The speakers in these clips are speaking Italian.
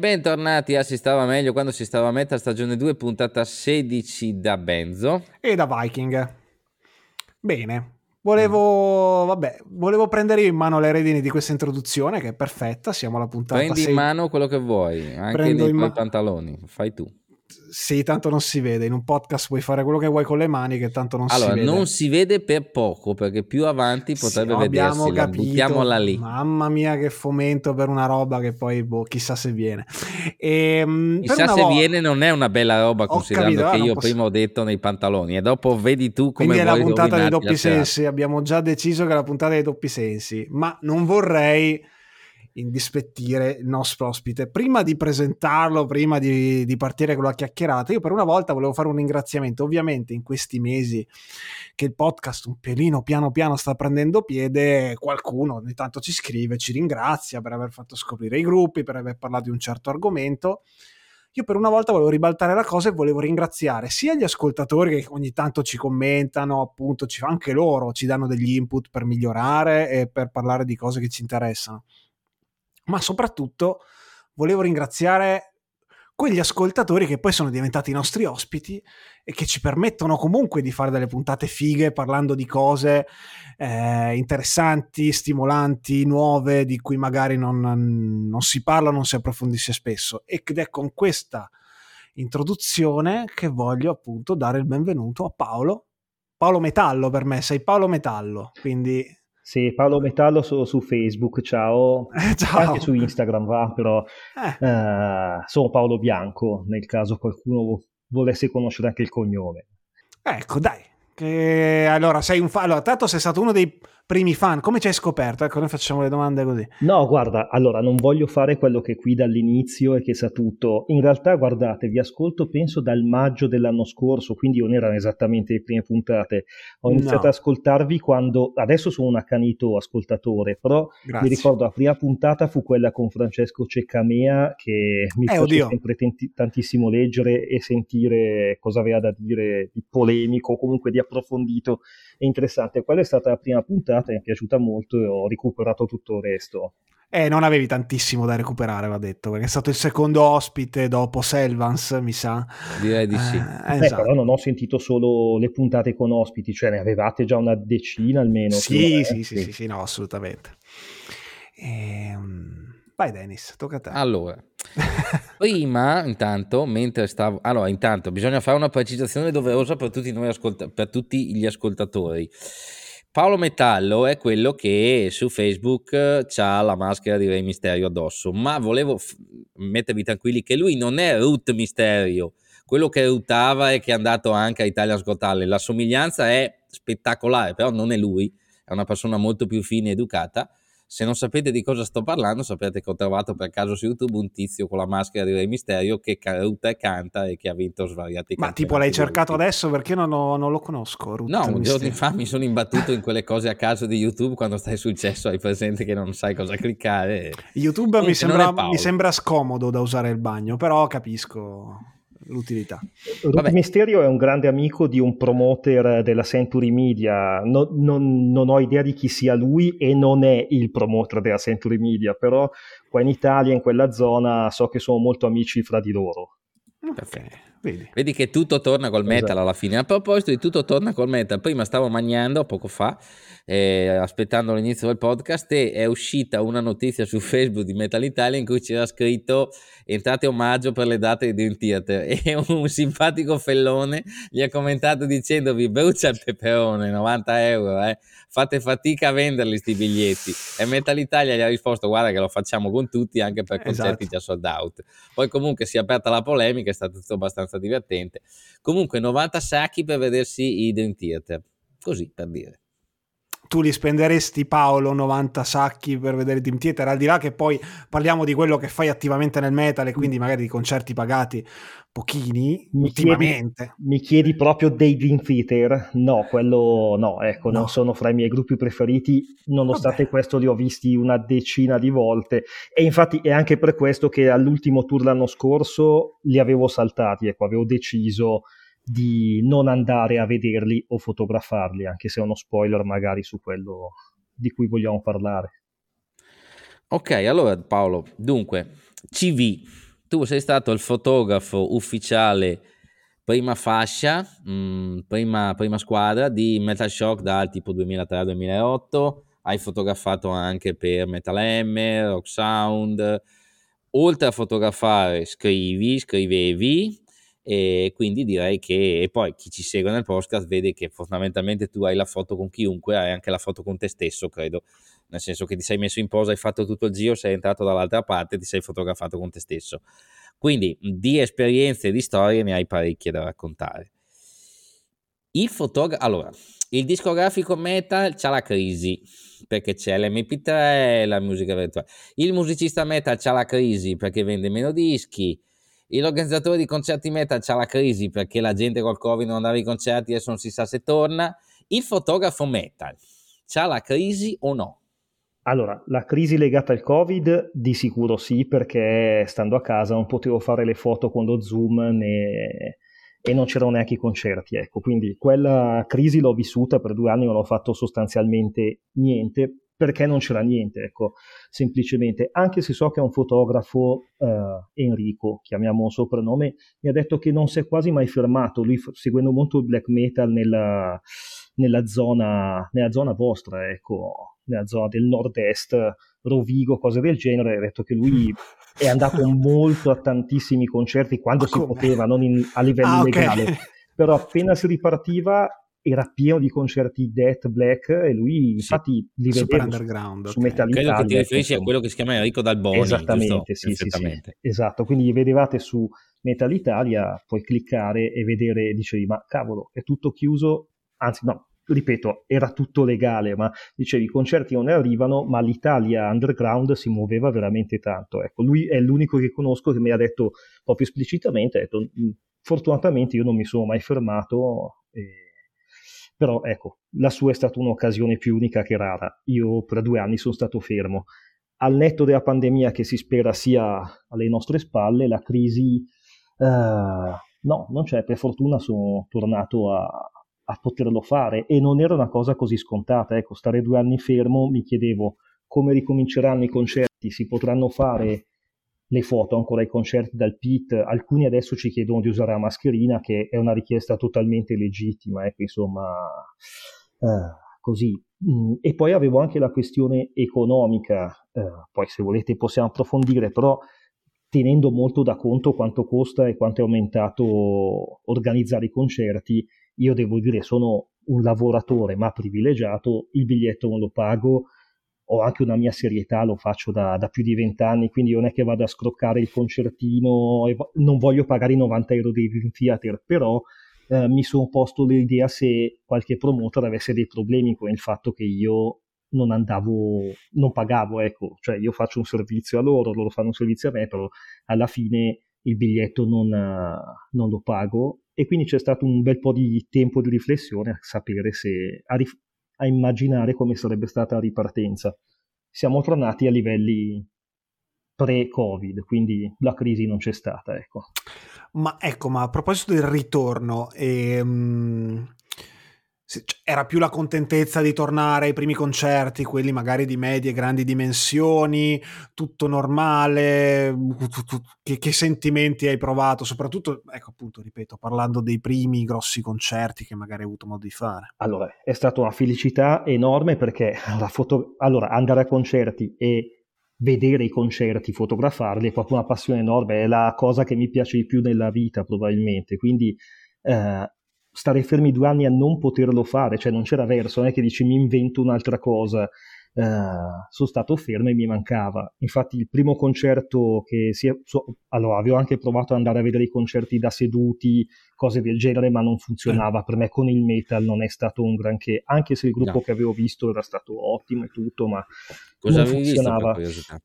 Bentornati a Si stava meglio quando si stava a metà stagione 2, puntata 16 da Benzo. E da Viking. Bene, Volevo, vabbè, volevo prendere in mano le redini di questa introduzione che è perfetta, siamo alla puntata Prendi 6. in mano quello che vuoi, anche Prendo nei tuoi ma- pantaloni, fai tu. Sì, tanto non si vede. In un podcast puoi fare quello che vuoi con le mani, che tanto non allora, si vede. Allora, non si vede per poco, perché più avanti potrebbe sì, vedersi. Abbiamo capito. Buttiamola lì. Mamma mia, che fomento per una roba che poi, boh, chissà se viene. E, ehm, chissà se volta... viene, non è una bella roba, considerando capito, che io posso... prima ho detto nei pantaloni. E dopo vedi tu come Quindi è la puntata dei doppi sensi. Abbiamo già deciso che è la puntata dei doppi sensi. Ma non vorrei indispettire il nostro ospite. Prima di presentarlo, prima di, di, partire con la chiacchierata, io per una volta volevo fare un ringraziamento. Ovviamente in questi mesi che il podcast un pelino piano piano sta prendendo piede, qualcuno ogni tanto ci scrive, ci ringrazia per aver fatto scoprire i gruppi, per aver parlato di un certo argomento. Io per una volta volevo ribaltare la cosa e volevo ringraziare sia gli ascoltatori che ogni tanto ci commentano, appunto, ci, anche loro ci danno degli input per migliorare e per parlare di cose che ci interessano ma soprattutto volevo ringraziare quegli ascoltatori che poi sono diventati i nostri ospiti e che ci permettono comunque di fare delle puntate fighe parlando di cose eh, interessanti, stimolanti, nuove, di cui magari non, non si parla, non si approfondisce spesso. Ed è con questa introduzione che voglio appunto dare il benvenuto a Paolo. Paolo Metallo per me, sei Paolo Metallo, quindi sì, Paolo Metallo solo su Facebook, ciao. Eh, ciao. Anche su Instagram va, però eh. Eh, sono Paolo Bianco, nel caso qualcuno volesse conoscere anche il cognome. Ecco, dai. Che, allora, sei un fa- allora, tanto sei stato uno dei primi fan, come ci hai scoperto? Ecco, noi facciamo le domande così. No, guarda, allora non voglio fare quello che qui dall'inizio e che sa tutto. In realtà, guardate, vi ascolto penso dal maggio dell'anno scorso, quindi non erano esattamente le prime puntate. Ho iniziato no. ad ascoltarvi quando adesso sono un accanito ascoltatore, però Grazie. mi ricordo la prima puntata fu quella con Francesco Ceccamea che mi eh, piace sempre t- tantissimo leggere e sentire cosa aveva da dire di polemico, comunque di approfondito e interessante. Quella è stata la prima puntata mi è piaciuta molto e ho recuperato tutto il resto. Eh, non avevi tantissimo da recuperare, va detto, perché è stato il secondo ospite dopo Selvans, mi sa. Direi di sì. Eh, eh, esatto. però non ho sentito solo le puntate con ospiti, cioè ne avevate già una decina almeno. Sì, sì, sì, sì, sì, no, assolutamente. Ehm... Vai Dennis, tocca a te. Allora, prima intanto, mentre stavo... Allora, intanto bisogna fare una precisazione doverosa per tutti, noi ascolta... per tutti gli ascoltatori. Paolo Metallo è quello che su Facebook ha la maschera di Re Misterio addosso, ma volevo f- mettervi tranquilli che lui non è Ruth Misterio, quello che rutava e che è andato anche a Italian Got. La somiglianza è spettacolare, però non è lui, è una persona molto più fine e educata se non sapete di cosa sto parlando, sapete che ho trovato per caso su YouTube un tizio con la maschera di Re Misterio che caruta e canta e che ha vinto svariati Ma tipo l'hai cercato adesso perché non, ho, non lo conosco? Ruth no, un giorno fa mi sono imbattuto in quelle cose a caso di YouTube quando stai sul cesso, hai presente che non sai cosa cliccare. YouTube mi sembra, mi sembra scomodo da usare il bagno, però capisco l'utilità. Ruth Mysterio è un grande amico di un promoter della Century Media, no, non, non, ho idea di chi sia lui e non è il promoter della Century Media, però qua in Italia, in quella zona, so che sono molto amici fra di loro. Ok. Vedi. Vedi. che tutto torna col metal esatto. alla fine. A proposito di tutto torna col metal, prima stavo mangiando poco fa, eh, aspettando l'inizio del podcast, e è uscita una notizia su Facebook di Metal Italia in cui c'era scritto entrate omaggio per le date di Dream Theater e un simpatico fellone gli ha commentato dicendovi brucia il peperone, 90 euro, eh. Fate fatica a venderli sti biglietti. E Metal Italia gli ha risposto guarda che lo facciamo con tutti anche per concerti esatto. già sold out. Poi comunque si è aperta la polemica, è stato tutto abbastanza divertente. Comunque 90 sacchi per vedersi i Dream Theater, così per dire tu li spenderesti Paolo 90 sacchi per vedere Team Theater al di là che poi parliamo di quello che fai attivamente nel metal e quindi magari di concerti pagati pochini mi ultimamente chiedi, mi chiedi proprio dei Dream Theater no quello no ecco no. non sono fra i miei gruppi preferiti nonostante Vabbè. questo li ho visti una decina di volte e infatti è anche per questo che all'ultimo tour l'anno scorso li avevo saltati ecco avevo deciso di non andare a vederli o fotografarli, anche se è uno spoiler magari su quello di cui vogliamo parlare. Ok, allora Paolo, dunque, CV, tu sei stato il fotografo ufficiale prima fascia, mh, mm, prima, prima, squadra di Metal Shock dal tipo 2003-2008, hai fotografato anche per Metal M, Rock Sound, oltre a fotografare scrivi, scrivevi e quindi direi che poi chi ci segue nel podcast vede che fondamentalmente tu hai la foto con chiunque, hai anche la foto con te stesso, credo, nel senso che ti sei messo in posa, hai fatto tutto il giro, sei entrato dall'altra parte, ti sei fotografato con te stesso. Quindi di esperienze e di storie ne hai parecchie da raccontare. Il fotografo, allora, il discografico metal c'ha la crisi perché c'è l'MP3, la musica virtuale. Il musicista metal c'ha la crisi perché vende meno dischi. L'organizzatore di concerti metal c'ha la crisi perché la gente col Covid non andava ai concerti e adesso non si sa se torna. Il fotografo metal c'ha la crisi o no? Allora, la crisi legata al Covid di sicuro sì, perché stando a casa non potevo fare le foto con lo Zoom né... e non c'erano neanche i concerti, ecco. Quindi quella crisi l'ho vissuta per due anni, non ho fatto sostanzialmente niente perché non c'era niente, ecco, semplicemente. Anche se so che è un fotografo, uh, Enrico, chiamiamo un soprannome, mi ha detto che non si è quasi mai fermato, lui seguendo molto il black metal nella, nella, zona, nella zona vostra, ecco, nella zona del nord-est, Rovigo, cose del genere, ha detto che lui è andato molto a tantissimi concerti quando si poteva, non in, a livello ah, legale. Okay. Però appena si ripartiva era pieno di concerti death black e lui infatti sì, li vedeva su, su Metal Credo che ti riferisci a quello che si chiama Enrico Dalboni. Esattamente, sì, sì, sì, esatto. Quindi li vedevate su Metal Italia, puoi cliccare e vedere, e dicevi, ma cavolo, è tutto chiuso, anzi no, ripeto, era tutto legale, ma dicevi i concerti non arrivano, ma l'Italia underground si muoveva veramente tanto. Ecco, lui è l'unico che conosco che mi ha detto proprio esplicitamente, ha detto, mm, fortunatamente io non mi sono mai fermato, e... però ecco, la sua è stata un'occasione più unica che rara. Io per due anni sono stato fermo. Al netto della pandemia che si spera sia alle nostre spalle, la crisi... Uh, no, non c'è, per fortuna sono tornato a, a poterlo fare e non era una cosa così scontata. Ecco, stare due anni fermo mi chiedevo come ricominceranno i concerti, si potranno fare le foto ancora ai concerti dal pit, alcuni adesso ci chiedono di usare la mascherina che è una richiesta totalmente legittima, ecco, insomma, eh, così. Mm, e poi avevo anche la questione economica, eh, poi se volete possiamo approfondire, però tenendo molto da conto quanto costa e quanto è aumentato organizzare i concerti, io devo dire sono un lavoratore ma privilegiato, il biglietto non lo pago, ho anche una mia serietà, lo faccio da, da più di vent'anni, quindi non è che vado a scroccare il concertino, e non voglio pagare i 90 euro di Dream Theater, però eh, mi sono posto l'idea se qualche promoter avesse dei problemi con il fatto che io non andavo, non pagavo, ecco, cioè io faccio un servizio a loro, loro fanno un servizio a me, però alla fine il biglietto non, non lo pago e quindi c'è stato un bel po' di tempo di riflessione a sapere se, a, rif- a immaginare come sarebbe stata la ripartenza. Siamo tornati a livelli pre-Covid, quindi la crisi non c'è stata, ecco. Ma ecco, ma a proposito del ritorno, ehm, era più la contentezza di tornare ai primi concerti, quelli magari di medie e grandi dimensioni, tutto normale, che, che, sentimenti hai provato, soprattutto, ecco appunto, ripeto, parlando dei primi grossi concerti che magari hai avuto modo di fare. Allora, è stata una felicità enorme perché foto... allora, andare a concerti e vedere i concerti, fotografarli è proprio una passione enorme, è la cosa che mi piace di più nella vita probabilmente, quindi... Eh, stare fermi due anni a non poterlo fare, cioè non c'era verso, non è che dici mi invento un'altra cosa. Uh, sono stato fermo e mi mancava. Infatti, il primo concerto che si è. So, allora, avevo anche provato ad andare a vedere i concerti da seduti, cose del genere, ma non funzionava. Per me con il metal non è stato un granché, anche se il gruppo no. che avevo visto era stato ottimo e tutto, ma Cosa non funzionava.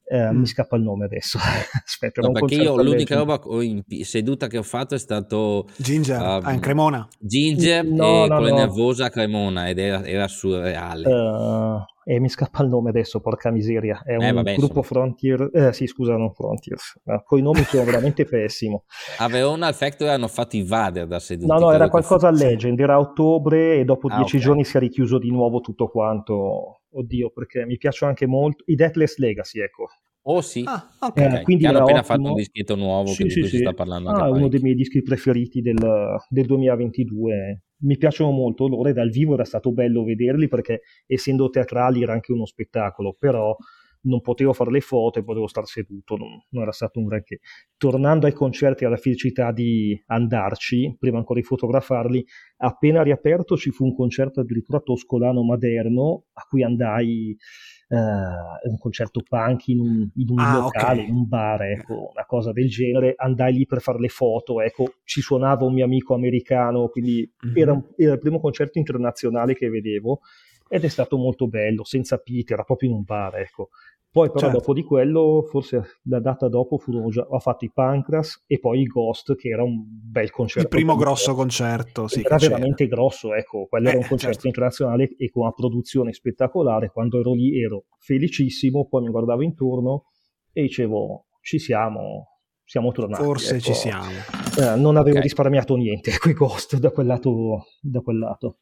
Eh, mm. Mi scappa il nome adesso. Aspetta, no, perché io l'unica roba in seduta che ho fatto è stato Ginger ah, in Cremona. Ginger no, e no, poi no. nervosa Cremona ed era, era surreale. Uh, e mi scappa il nome adesso, porca miseria. È eh, un vabbè, gruppo insomma. Frontier, eh, sì, scusa, non Frontiers. No, con i nomi sono veramente pessimo. A Verona al Factory hanno fatto i Vader da seduti. No, no, era qualcosa a Legend, era ottobre e dopo ah, dieci okay. giorni si è richiuso di nuovo tutto quanto. Oddio, perché mi piacciono anche molto i Deathless Legacy, ecco. Oh sì, ah, okay. eh, quindi hanno appena ottimo. fatto un dischetto nuovo sì, che sì, di cui sì. si sta parlando. Ah, è uno dei miei dischi preferiti del, del 2022. Mi piacciono molto loro e dal vivo era stato bello vederli perché essendo teatrali era anche uno spettacolo, però non potevo fare le foto e potevo stare seduto, non, non, era stato un granché. Tornando ai concerti alla felicità di andarci, prima ancora di fotografarli, appena riaperto ci fu un concerto addirittura toscolano moderno a cui andai Uh, un concerto punk in un, in un ah, locale, okay. in un bar, ecco, una cosa del genere. Andai lì per fare le foto, ecco, ci suonava un mio amico americano, quindi mm-hmm. era, era, il primo concerto internazionale che vedevo ed è stato molto bello, senza Peter, era proprio in un bar, ecco. Poi però certo. dopo di quello, forse la data dopo furono già, ho fatto i Pancras e poi i Ghost, che era un bel concerto. Il primo grosso concerto, sì. Era veramente grosso, ecco, quello eh, era un concerto certo. internazionale e con una produzione spettacolare. Quando ero lì ero felicissimo, poi mi guardavo intorno e dicevo, ci siamo, siamo tornati. Forse ecco. ci siamo. Eh, non avevo okay. risparmiato niente, ecco, i Ghost da quel lato. Da quel lato.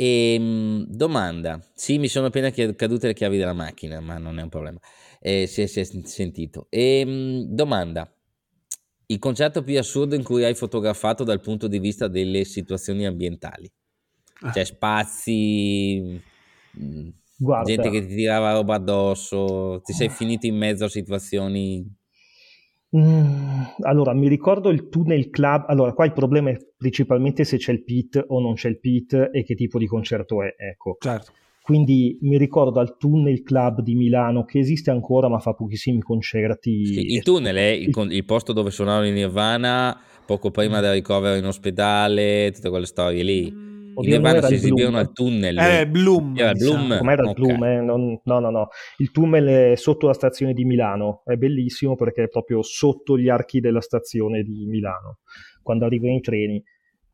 E, ehm, domanda, sì, mi sono appena cadute le chiavi della macchina, ma non è un problema, eh, si, è, si, è, sentito. E, ehm, domanda, il concerto più assurdo in cui hai fotografato dal punto di vista delle situazioni ambientali? Ah. Cioè spazi, mm, Guarda. gente che ti tirava roba addosso, ti sei finito in mezzo a situazioni Mm, allora, mi ricordo il tunnel club. Allora, qua il problema è principalmente se c'è il pit o non c'è il pit e che tipo di concerto è. Ecco. Certo. Quindi mi ricordo al Tunnel Club di Milano che esiste ancora ma fa pochissimi concerti. Sì, il tunnel è il, il, posto dove suonavano in Nirvana poco prima del ricovero in ospedale, tutte quelle storie lì. I Nirvana si esibivano al tunnel. Eh, Bloom. Era Bloom. Com'era il okay. Bloom? Eh? Non, no, no, no. Il tunnel è sotto la stazione di Milano. È bellissimo perché è proprio sotto gli archi della stazione di Milano, quando arrivano i treni.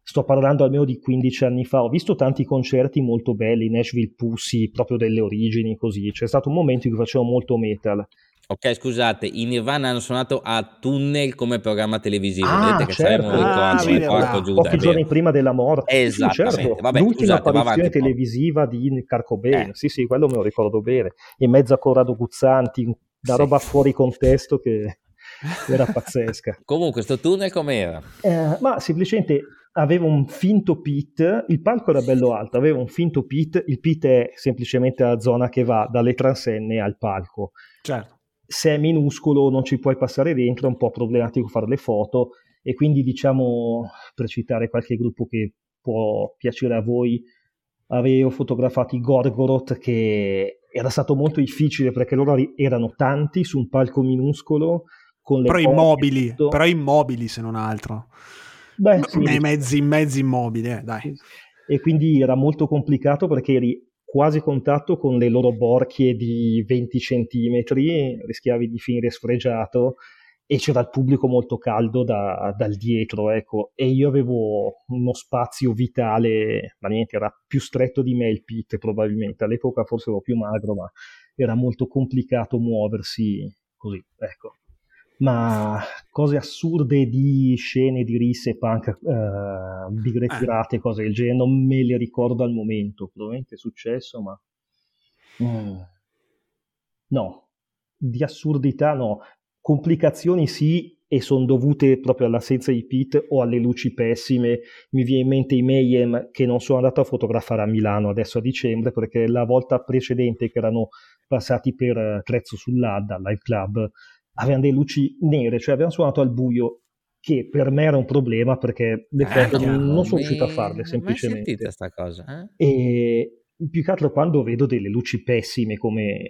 Sto parlando almeno di 15 anni fa. Ho visto tanti concerti molto belli, Nashville Pussy, proprio delle origini, così. C'è stato un momento in cui facevo molto metal. Ok, scusate, i Nirvana hanno suonato a Tunnel come programma televisivo. Ah, Vedete che certo. saremo ah, sì, porco Giuda, Pochi giorni prima della morte. Esattamente. Sì, certo. Vabbè, L'ultima scusate, apparizione televisiva di Carcobain. Eh. Sì, sì, quello me lo ricordo bene. In mezzo a Corrado Guzzanti, da sì. roba fuori contesto che era pazzesca. Comunque, sto tunnel com'era? Eh, ma semplicemente aveva un finto pit, il palco era bello alto, aveva un finto pit, il pit è semplicemente la zona che va dalle transenne al palco. Certo se è minuscolo non ci puoi passare dentro, è un po' problematico fare le foto e quindi diciamo, per citare qualche gruppo che può piacere a voi, avevo fotografato i Gorgoroth che era stato molto difficile perché loro erano tanti su un palco minuscolo con le però immobili, però immobili se non altro. Beh, sì. mezzi, mezzi immobili, eh, dai. E quindi era molto complicato perché eri quasi contatto con le loro borchie di 20 centimetri, rischiavi di finire sfregiato e c'era il pubblico molto caldo da, dal dietro, ecco, e io avevo uno spazio vitale, ma niente, era più stretto di me il pit probabilmente, all'epoca forse ero più magro, ma era molto complicato muoversi così, ecco ma cose assurde di scene di risse punk, uh, big tirate, cose del genere, non me le ricordo al momento, probabilmente è successo, ma... Mm. No, di assurdità no, complicazioni sì e sono dovute proprio all'assenza di Pete o alle luci pessime. Mi viene in mente i Mayhem che non sono andato a fotografare a Milano adesso a dicembre perché la volta precedente che erano passati per Trezzo sull'Adda, live club, avevano delle luci nere, cioè avevano suonato al buio, che per me era un problema perché le eh, foto non, non sono riuscito a farle semplicemente. Ma questa cosa? Eh? E più che altro quando vedo delle luci pessime come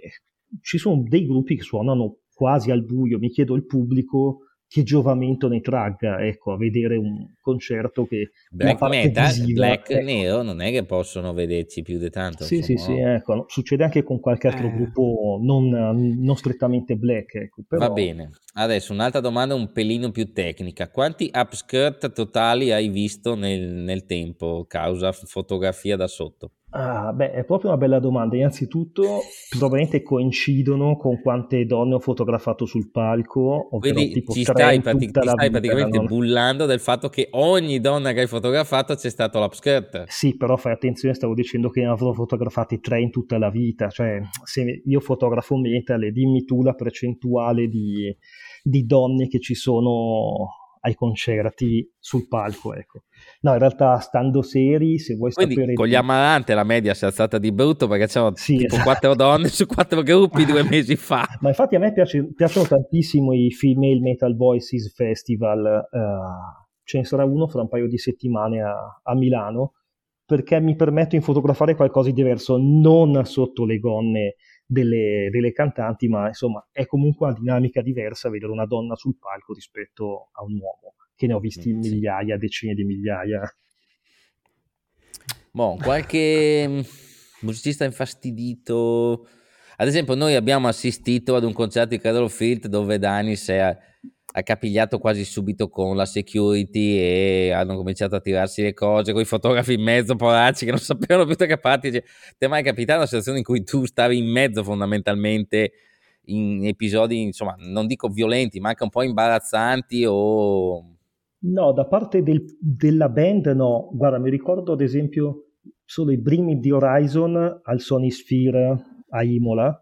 ci sono dei gruppi che suonano quasi al buio, mi chiedo il pubblico che giovamento ne tragga ecco, a vedere un concerto che black metal, visiva, black ecco. nero non è che possono vederci più di tanto sì insomma, sì sì ecco, succede anche con qualche altro eh. gruppo non, non, strettamente black ecco, però... va bene. Adesso un'altra domanda un pelino più tecnica. Quanti upskirt totali hai visto nel, nel tempo? Causa fotografia da sotto Ah, beh, è proprio una bella domanda. Innanzitutto, probabilmente coincidono con quante donne ho fotografato sul palco. Quindi tipo ci stai, prati- ti stai praticamente non... bullando del fatto che ogni donna che hai fotografato c'è stato l'upskirt. Sì, però fai attenzione, stavo dicendo che ne avrò fotografati tre in tutta la vita. Cioè, se io fotografo metal e dimmi tu la percentuale di, di donne che ci sono ai concerti sul palco, ecco. No, in realtà stando seri, se vuoi Quindi, sapere... con gli Amarante la media si è alzata di brutto perché c'erano sì, tipo esatto. quattro donne su quattro gruppi due mesi fa. Ma infatti a me piace, piacciono tantissimo i Female Metal Voices Festival, uh, ce ne sarà uno fra un paio di settimane a, a Milano, perché mi permetto di fotografare qualcosa di diverso, non sotto le gonne delle, delle, cantanti, ma insomma è comunque una dinamica diversa vedere una donna sul palco rispetto a un uomo, che ne ho visti mm, migliaia, decine di migliaia. Bon, qualche mm, musicista infastidito. Ad esempio, noi abbiamo assistito ad un concerto di Carlo Field dove Dani si è accapigliato quasi subito con la security e hanno cominciato a tirarsi le cose con i fotografi in mezzo, poracci che non sapevano più da che parti. Cioè, ti è mai capitata una situazione in cui tu stavi in mezzo fondamentalmente in episodi, insomma, non dico violenti, ma anche un po' imbarazzanti o... No, da parte del, della band no. Guarda, mi ricordo ad esempio solo i primi di Horizon al Sony Sphere a Imola,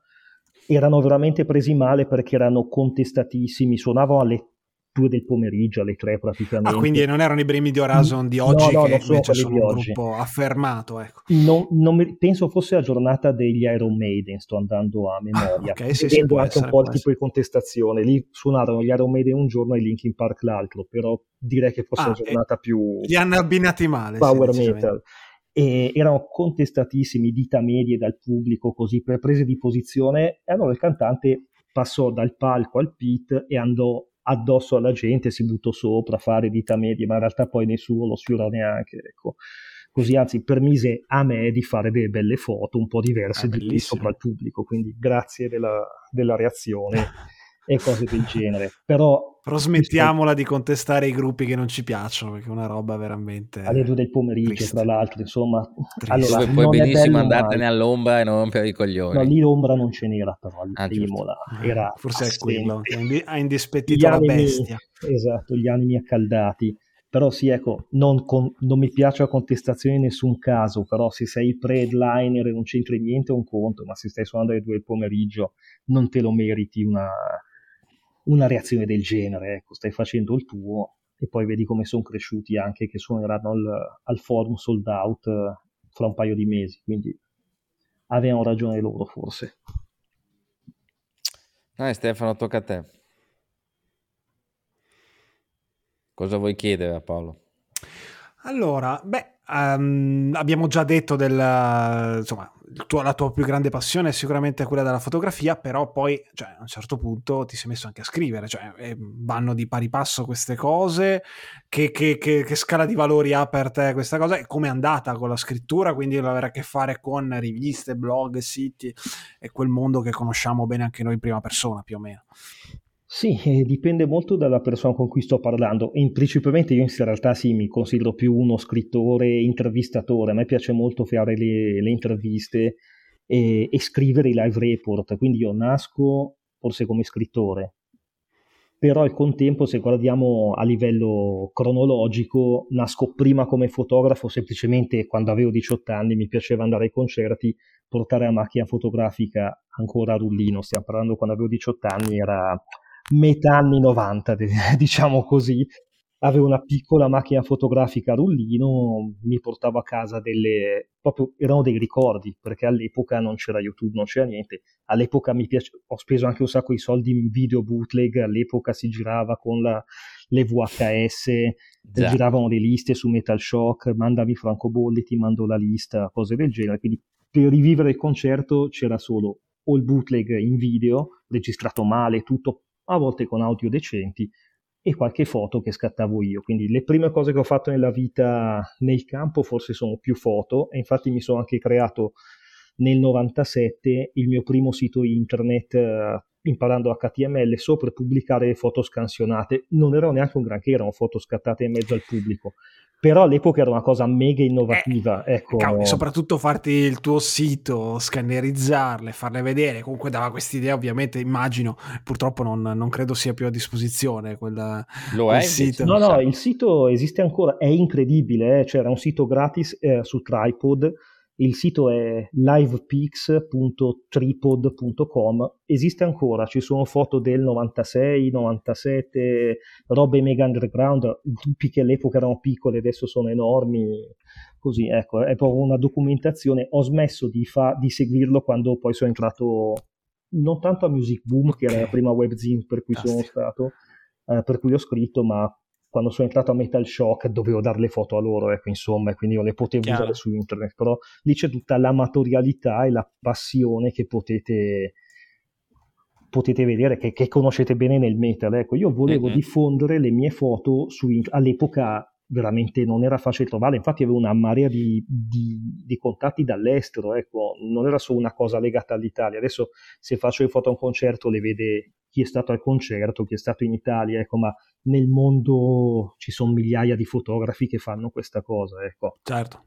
erano veramente presi male perché erano contestatissimi, suonavano alle 2 del pomeriggio, alle 3 praticamente. Ah, quindi non erano i primi di Horizon di oggi no, no, che invece sono un oggi. gruppo affermato, ecco. Non, non mi, penso fosse la giornata degli Iron Maiden, sto andando a memoria. Ah, okay, sì, sì, anche essere, un po' il tipo di contestazione. Lì suonarono gli Iron Maiden un giorno e Linkin Park l'altro, però direi che fosse ah, una giornata più... Li hanno abbinati male. Power sì, metal e erano contestatissimi dita medie dal pubblico così per prese di posizione e allora il cantante passò dal palco al pit e andò addosso alla gente, si buttò sopra a fare dita medie, ma in realtà poi nessuno lo sfiorò neanche, ecco. Così anzi permise a me di fare delle belle foto un po' diverse ah, di lì sopra il pubblico, quindi grazie della, della reazione. e cose del genere. Però, Però smettiamola questo... di contestare i gruppi che non ci piacciono, perché è una roba veramente... Alle due del pomeriggio, triste. tra l'altro, insomma... Allora, Dove puoi benissimo andartene all'ombra e non per i coglioni. No, lì l'ombra non ce n'era, però, al ah. Era Forse è quello, che ha indispettito la bestia. Esatto, gli animi accaldati. Però sì, ecco, non, con, non, mi piace la contestazione in nessun caso, però se sei il pre-headliner e non c'entri niente è un conto, ma se stai suonando alle due del pomeriggio non te lo meriti una, una reazione del genere, ecco, stai facendo il tuo e poi vedi come sono cresciuti anche che suoneranno al, al forum sold out eh, fra un paio di mesi, quindi avevano ragione loro forse. Dai Stefano, tocca a te. Cosa vuoi chiedere a Paolo? Allora, beh, um, abbiamo già detto del, insomma, tuo, la tua più grande passione è sicuramente quella della fotografia, però poi cioè, a un certo punto ti sei messo anche a scrivere, cioè eh, vanno di pari passo queste cose, che, che, che, che, scala di valori ha per te questa cosa e come è andata con la scrittura, quindi avere a che fare con riviste, blog, siti e quel mondo che conosciamo bene anche noi in prima persona più o meno. Sì, eh, dipende molto dalla persona con cui sto parlando. In, principalmente io in realtà sì, mi considero più uno scrittore intervistatore. A me piace molto fare le, le interviste e, e, scrivere i live report. Quindi io nasco forse come scrittore, però al contempo se guardiamo a livello cronologico nasco prima come fotografo semplicemente quando avevo 18 anni mi piaceva andare ai concerti portare la macchina fotografica ancora a rullino stiamo parlando quando avevo 18 anni era metà anni 90, diciamo così. Avevo una piccola macchina fotografica a rullino, mi portavo a casa delle... proprio erano dei ricordi, perché all'epoca non c'era YouTube, non c'era niente. All'epoca mi piace, ho speso anche un sacco di soldi in video bootleg, all'epoca si girava con la, le VHS, Già. giravano le liste su Metal Shock, mandami francobolli, ti mando la lista, cose del genere. Quindi per rivivere il concerto c'era solo o il bootleg in video, registrato male, tutto a volte con audio decenti e qualche foto che scattavo io. Quindi le prime cose che ho fatto nella vita nel campo forse sono più foto e infatti mi sono anche creato nel 97 il mio primo sito internet eh, imparando HTML sopra e pubblicare le foto scansionate. Non erano neanche un granché, erano foto scattate in mezzo al pubblico però all'epoca era una cosa mega innovativa. Eh, ecco. Cavolo, soprattutto farti il tuo sito, scannerizzarle, farle vedere, comunque dava quest'idea ovviamente, immagino, purtroppo non, non credo sia più a disposizione quel, Lo quel è, sito. No, no, il sito esiste ancora, è incredibile, eh? c'era un sito gratis eh, su Tripod il sito è livepix.tripod.com, esiste ancora, ci sono foto del 96, 97, robe mega underground, gruppi che all'epoca erano piccole, adesso sono enormi, così, ecco, è proprio una documentazione. Ho smesso di, fa- di seguirlo quando poi sono entrato non tanto a Music Boom, okay. che era la prima webzine per cui sono stato, eh, per cui ho scritto, ma quando sono entrato a Metal Shock dovevo dare le foto a loro, ecco, insomma, e quindi io le potevo Chiaro. usare su internet, però lì c'è tutta l'amatorialità e la passione che potete, potete vedere, che, che, conoscete bene nel metal. Ecco, io volevo mm-hmm. diffondere le mie foto su internet, all'epoca veramente non era facile trovarle, infatti avevo una marea di, di, di, contatti dall'estero, ecco, non era solo una cosa legata all'Italia, adesso se faccio le foto a un concerto le vede chi è stato al concerto, chi è stato in Italia, ecco, ma nel mondo ci sono migliaia di fotografi che fanno questa cosa, ecco. Certo.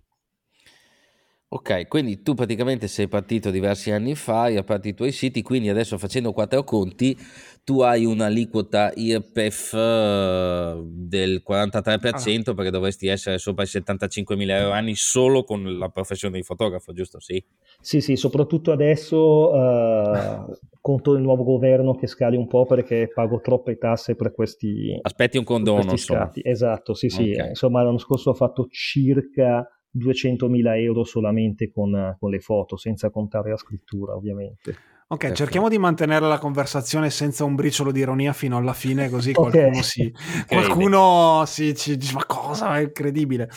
Ok, quindi tu praticamente sei partito diversi anni fa, hai aperto i tuoi siti, quindi adesso facendo quattro conti tu hai un'aliquota IRPEF eh, del 43% ah. perché dovresti essere sopra i 75 mila euro anni solo con la professione di fotografo, giusto? Sì, sì, sì soprattutto adesso uh, conto il nuovo governo che scali un po' perché pago troppe tasse per questi... Aspetti un condono, insomma. Esatto, sì, sì. Okay. Insomma, l'anno scorso ho fatto circa 200.000 euro solamente con, con, le foto, senza contare la scrittura ovviamente. Ok, Perfetto. cerchiamo di mantenere la conversazione senza un briciolo di ironia fino alla fine, così qualcuno, okay. si, qualcuno si, ci dice ma cosa, è incredibile.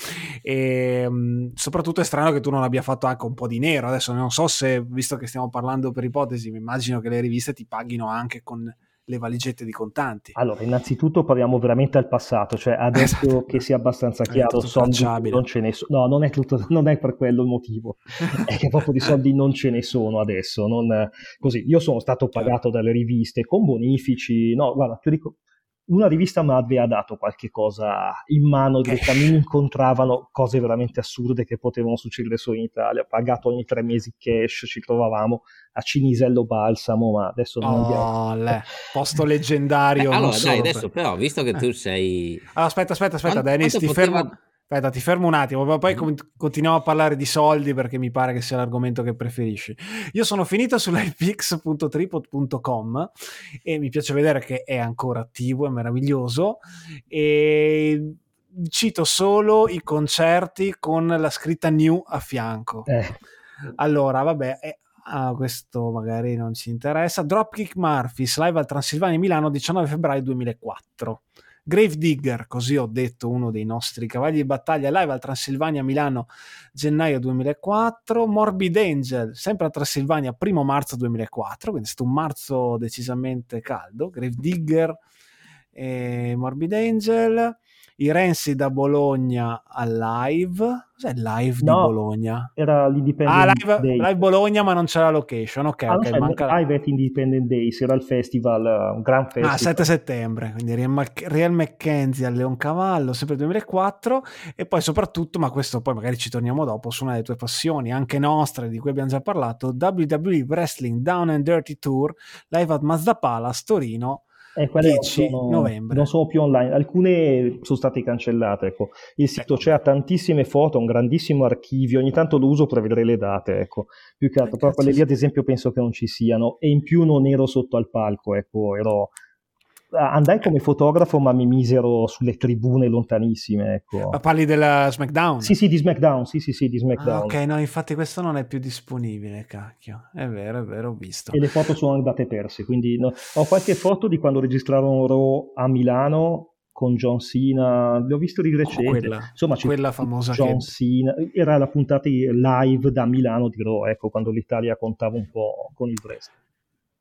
E ehm, soprattutto è strano che tu non abbia fatto anche un po' di nero. Adesso non so se, visto che stiamo parlando per ipotesi, mi immagino che le riviste ti paghino anche con le valigette di contanti. Allora, innanzitutto parliamo veramente al passato, cioè adesso esatto. che sia abbastanza chiaro, soldi non ce ne sono. No, non è, tutto, non è per quello il motivo, è che proprio di soldi non ce ne sono adesso. Non, così, io sono stato pagato dalle riviste con bonifici, no, guarda, ti dico, una rivista mi aveva dato qualche cosa in mano, che mi incontravano cose veramente assurde che potevano succedere solo in Italia, pagato ogni tre mesi cash, ci trovavamo a Cinisello Balsamo, ma adesso non oh, abbiamo... Le, posto leggendario. Beh, allora dai, adesso per... però, visto che tu sei... Allora, aspetta, aspetta, aspetta, quanto, Dennis, quanto ti poteva... fermo Aspetta, ti fermo un attimo, poi mm. continuiamo a parlare di soldi perché mi pare che sia l'argomento che preferisci. Io sono finito sull'ipix.tripod.com e mi piace vedere che è ancora attivo, è meraviglioso e cito solo i concerti con la scritta new a fianco. Eh. Allora, vabbè, eh, Ah, questo magari non ci interessa. Dropkick Murphys, live al Transilvania Milano, 19 febbraio 2004. Gravedigger, così ho detto uno dei nostri cavalli di battaglia, live al Transilvania Milano gennaio 2004, Morbid Angel, sempre a Transilvania primo marzo 2004, quindi è stato un marzo decisamente caldo, Gravedigger e Morbid Angel, i Renzi da Bologna al live. Cos'è live no, di Bologna? Era l'Independent ah, live, live, Bologna, ma non c'era la location. Ok, ah, ok. Manca... Live at Independent Days era il festival, un gran festival. Ah, 7 settembre. Quindi Real McKenzie al Leoncavallo, sempre 2004. E poi, soprattutto, ma questo poi magari ci torniamo dopo, su una delle tue passioni, anche nostre, di cui abbiamo già parlato: WWE Wrestling Down and Dirty Tour, live at Mazda Palace, Torino eh, 10 sono, novembre. Non sono più online, alcune sono state cancellate. Ecco. Il sito ecco. c'ha tantissime foto, un grandissimo archivio, ogni tanto lo uso per vedere le date. Ecco. Più che altro, però quelle lì ad esempio penso che non ci siano. E in più non ero sotto al palco, ecco, ero andai come fotografo, ma mi misero sulle tribune lontanissime. Ecco. Ma parli della SmackDown? Sì, sì, di SmackDown. Sì, sì, sì, di SmackDown. Ah, ok, no, infatti questo non è più disponibile, cacchio. È vero, è vero, ho visto. E le foto sono andate perse, quindi no. ho qualche foto di quando registrarono Raw a Milano con John Cena, le ho visto di recente. Oh, quella, Insomma, quella famosa John che... Cena, era la puntata live da Milano di Raw, ecco, quando l'Italia contava un po' con il wrestling.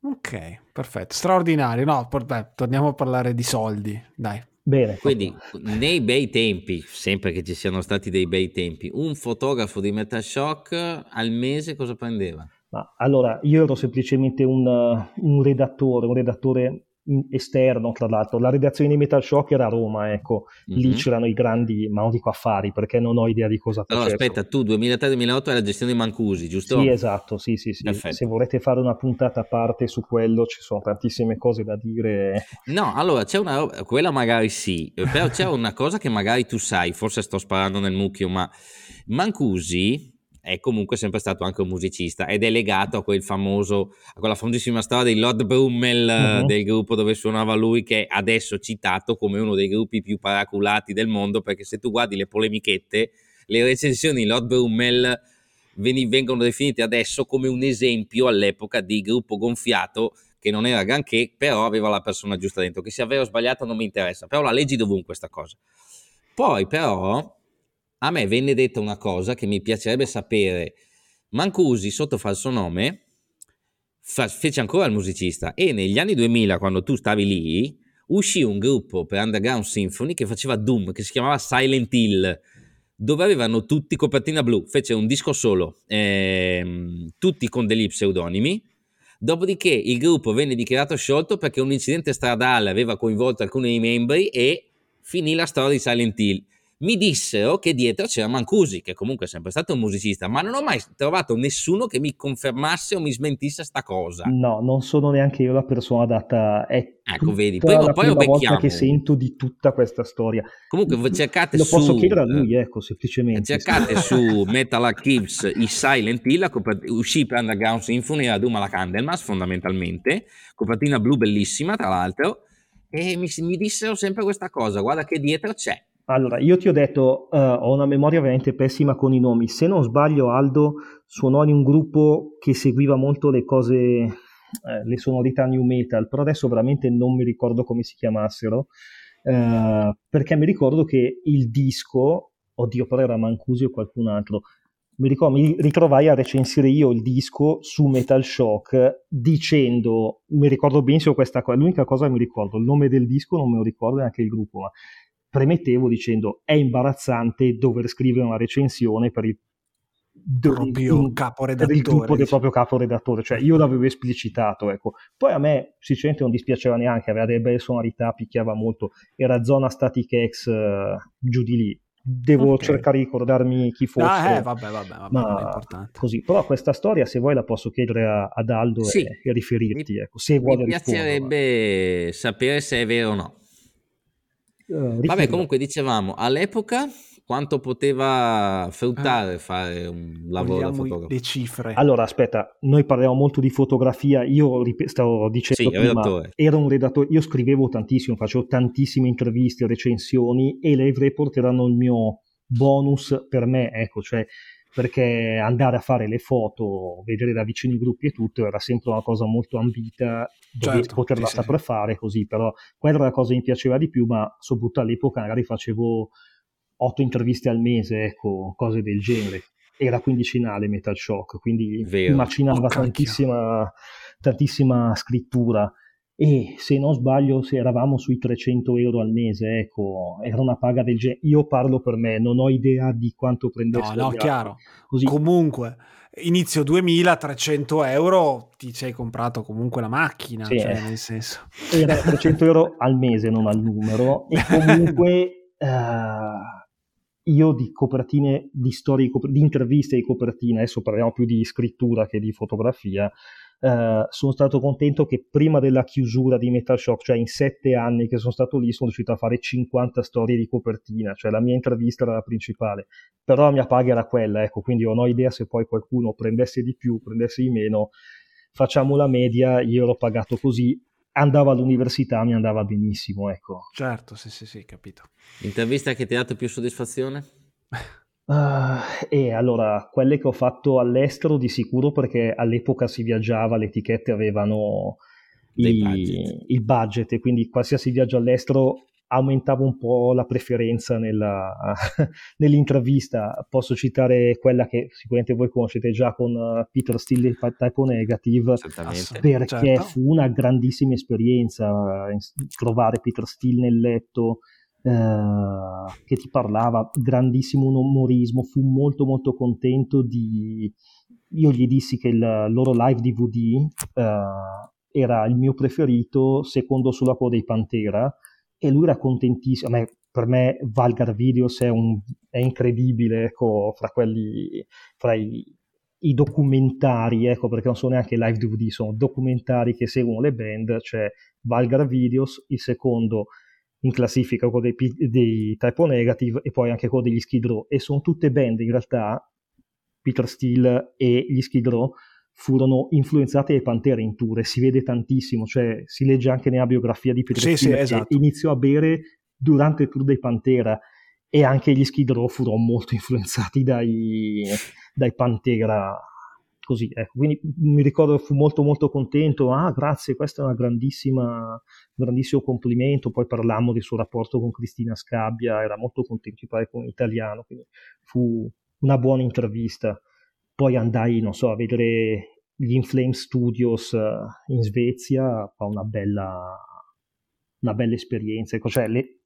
Ok, perfetto, straordinario. No, beh, torniamo a parlare di soldi, dai. Bene. Quindi, nei bei tempi, sempre che ci siano stati dei bei tempi, un fotografo di Metashock al mese cosa prendeva? Ma allora, io ero semplicemente un, un redattore, un redattore esterno, tra l'altro. La redazione di Metal Shock era a Roma, ecco, mm-hmm. lì mhm. c'erano i grandi, ma non dico affari, perché non ho idea di cosa facessero. Allora, aspetta, tu 2003-2008 è la gestione di Mancusi, giusto? Sì, esatto, sì, sì, sì. Se volete fare una puntata a parte su quello, ci sono tantissime cose da dire. No, allora, c'è una quella magari sì, però c'è una cosa che magari tu sai, forse sto sparando nel mucchio, ma Mancusi è comunque sempre stato anche un musicista ed è legato a quel famoso, a quella famosissima storia di Lord Brummel uh-huh. del gruppo dove suonava lui, che è adesso citato come uno dei gruppi più paraculati del mondo, perché se tu guardi le polemichette, le recensioni di Lord Brummel vengono definite adesso come un esempio all'epoca di gruppo gonfiato che non era granché, però aveva la persona giusta dentro. Che sia vero o sbagliato non mi interessa, però la leggi dovunque questa cosa. Poi però a me venne detta una cosa che mi piacerebbe sapere. Mancusi, sotto falso nome, fa, fece ancora il musicista e negli anni 2000, quando tu stavi lì, uscì un gruppo per Underground Symphony che faceva Doom, che si chiamava Silent Hill, dove avevano tutti copertina blu. Fece un disco solo, ehm, tutti con degli pseudonimi. Dopodiché il gruppo venne dichiarato sciolto perché un incidente stradale aveva coinvolto alcuni dei membri e finì la storia di Silent Hill mi dissero che dietro c'era Mancusi, che comunque è sempre stato un musicista, ma non ho mai trovato nessuno che mi confermasse o mi smentisse sta cosa. No, non sono neanche io la persona adatta. È ecco, vedi, poi, la poi lo volta che sento di tutta questa storia. Comunque cercate lo su... posso chiedere a lui, eh, ecco, semplicemente. Cercate su Metal Archives i Silent Hill, uscì per Underground Symphony a Duma la Candlemas, fondamentalmente, copertina blu bellissima, tra l'altro, e mi, mi dissero sempre questa cosa, guarda che dietro c'è allora, io ti ho detto, uh, ho una memoria veramente pessima con i nomi. Se non sbaglio, Aldo suonò in un gruppo che seguiva molto le cose, eh, le sonorità new metal, però adesso veramente non mi ricordo come si chiamassero, uh, perché mi ricordo che il disco, oddio, però era Mancusi o qualcun altro, mi, ricordo, mi ritrovai a recensire io il disco su Metal Shock dicendo, mi ricordo benissimo questa cosa, l'unica cosa che mi ricordo, il nome del disco non me lo ricordo neanche il gruppo, ma premettevo dicendo è imbarazzante dover scrivere una recensione per il proprio caporedattore per il gruppo del proprio caporedattore cioè io l'avevo esplicitato ecco. Poi a me sinceramente non dispiaceva neanche aveva delle belle sonorità picchiava molto. Era zona static X uh, giù di lì. Devo okay. cercare di ricordarmi chi fosse ah, eh, vabbè, vabbè, vabbè, ma così. Però questa storia se vuoi la posso chiedere a, ad Aldo sì. e, e, riferirti ecco, se vuole mi piacerebbe sapere se è vero o no Uh, Vabbè, comunque dicevamo, all'epoca quanto poteva fruttare ah, fare un lavoro da fotografo? Le cifre. Allora, aspetta, noi parliamo molto di fotografia, io rip- stavo dicendo sì, prima, ero un redattore, io scrivevo tantissimo, facevo tantissime interviste, recensioni e le report erano il mio bonus per me, ecco, cioè perché andare a fare le foto, vedere da vicino i gruppi e tutto era sempre una cosa molto ambita, certo, poterla sì, saper sì. fare così, però quella era la cosa che mi piaceva di più, ma soprattutto all'epoca magari facevo otto interviste al mese, ecco, cose del genere. Era quindicinale Metal Shock, quindi Vero. macinava oh, tantissima, tantissima scrittura e se non sbaglio se eravamo sui 300 euro al mese, ecco, era una paga del genere. Io parlo per me, non ho idea di quanto prendesse. No, no, chiaro. Così. Comunque, inizio 2000, 300 euro, ti sei comprato comunque la macchina, sì, cioè, eh. nel senso... Era 300 euro al mese, non al numero, e comunque... uh, io di copertine, di storie, di interviste di copertina, adesso parliamo più di scrittura che di fotografia, eh, sono stato contento che prima della chiusura di Metal Shock, cioè in sette anni che sono stato lì, sono riuscito a fare 50 storie di copertina, cioè la mia intervista era la principale, però la mia paga era quella, ecco, quindi non ho idea se poi qualcuno prendesse di più, prendesse di meno, facciamo la media, io l'ho pagato così, andava all'università, mi andava benissimo, ecco. Certo, sì, sì, sì, capito. Intervista che ti ha dato più soddisfazione? Uh, e allora, quelle che ho fatto all'estero di sicuro perché all'epoca si viaggiava, le etichette avevano i, budget. il budget e quindi qualsiasi viaggio all'estero aumentava un po' la preferenza nella, nell'intervista. Posso citare quella che sicuramente voi conoscete già con uh, Peter Steele e Typo Negative, perché certo. fu una grandissima esperienza uh, trovare Peter Steele nel letto eh, che ti parlava, grandissimo umorismo, fu molto molto contento di, io gli dissi che il loro live DVD uh, era il mio preferito, secondo sulla coda dei Pantera, e lui era contentissimo. A me, per me Valgar Videos è, un, è incredibile, ecco, fra quelli, fra i, i documentari, ecco, perché non sono neanche live DVD, sono documentari che seguono le band, cioè Valgar Videos, il secondo in classifica quello dei, dei Typo Negative e poi anche quello degli Skid Row e sono tutte band in realtà Peter Steele e gli Skid Row furono influenzati dai Pantera in tour e si vede tantissimo, cioè si legge anche nella biografia di Peter sì, Steele sì, esatto. iniziò a bere durante il tour dei Pantera e anche gli Skid Row furono molto influenzati dai, dai Pantera così, ecco. quindi mi ricordo fu molto molto contento, ah grazie, questo è un grandissimo complimento, poi parlammo del suo rapporto con Cristina Scabbia, era molto contento di parlare con italiano, quindi fu una buona intervista. Poi andai, non so, a vedere gli Inflame Studios eh, in Svezia, fa una bella, una bella esperienza, ecco, cioè le,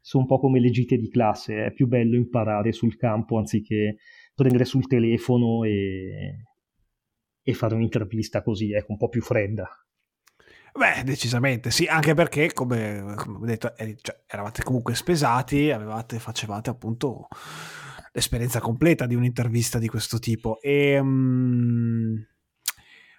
sono un po' come le gite di classe, è più bello imparare sul campo anziché prendere sul telefono e, e fare un'intervista così, ecco, un po' più fredda. Beh, decisamente sì, anche perché, come, come ho detto, cioè, eravate comunque spesati, avevate, facevate appunto l'esperienza completa di un'intervista di questo tipo. E, um,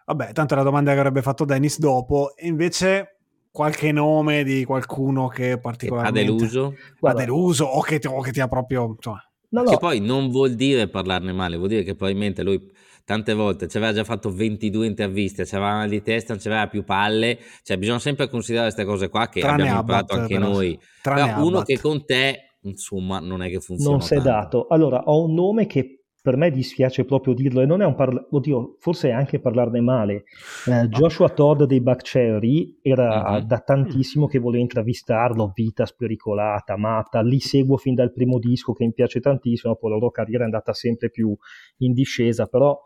vabbè, tanto è la domanda che avrebbe fatto Dennis dopo, e invece qualche nome di qualcuno che particolarmente... Ha deluso? Ha deluso o che, o che ti ha proprio... Insomma, no, no. Che poi non vuol dire parlarne male, vuol dire che probabilmente lui tante volte ci aveva già fatto 22 interviste, ci aveva mal di testa, non ci aveva più palle, cioè bisogna sempre considerare queste cose qua che Tranne abbiamo imparato anche però, noi. Però uno che con te, insomma, non è che funziona. Non si è dato. Allora, ho un nome che per me dispiace proprio dirlo e non è un parla- oddio, forse è anche parlarne male. Eh, Joshua Todd dei Buckcherry era uh-huh. da tantissimo che volevo intervistarlo, vita spericolata, matta, li seguo fin dal primo disco che mi piace tantissimo, poi la loro carriera è andata sempre più in discesa, però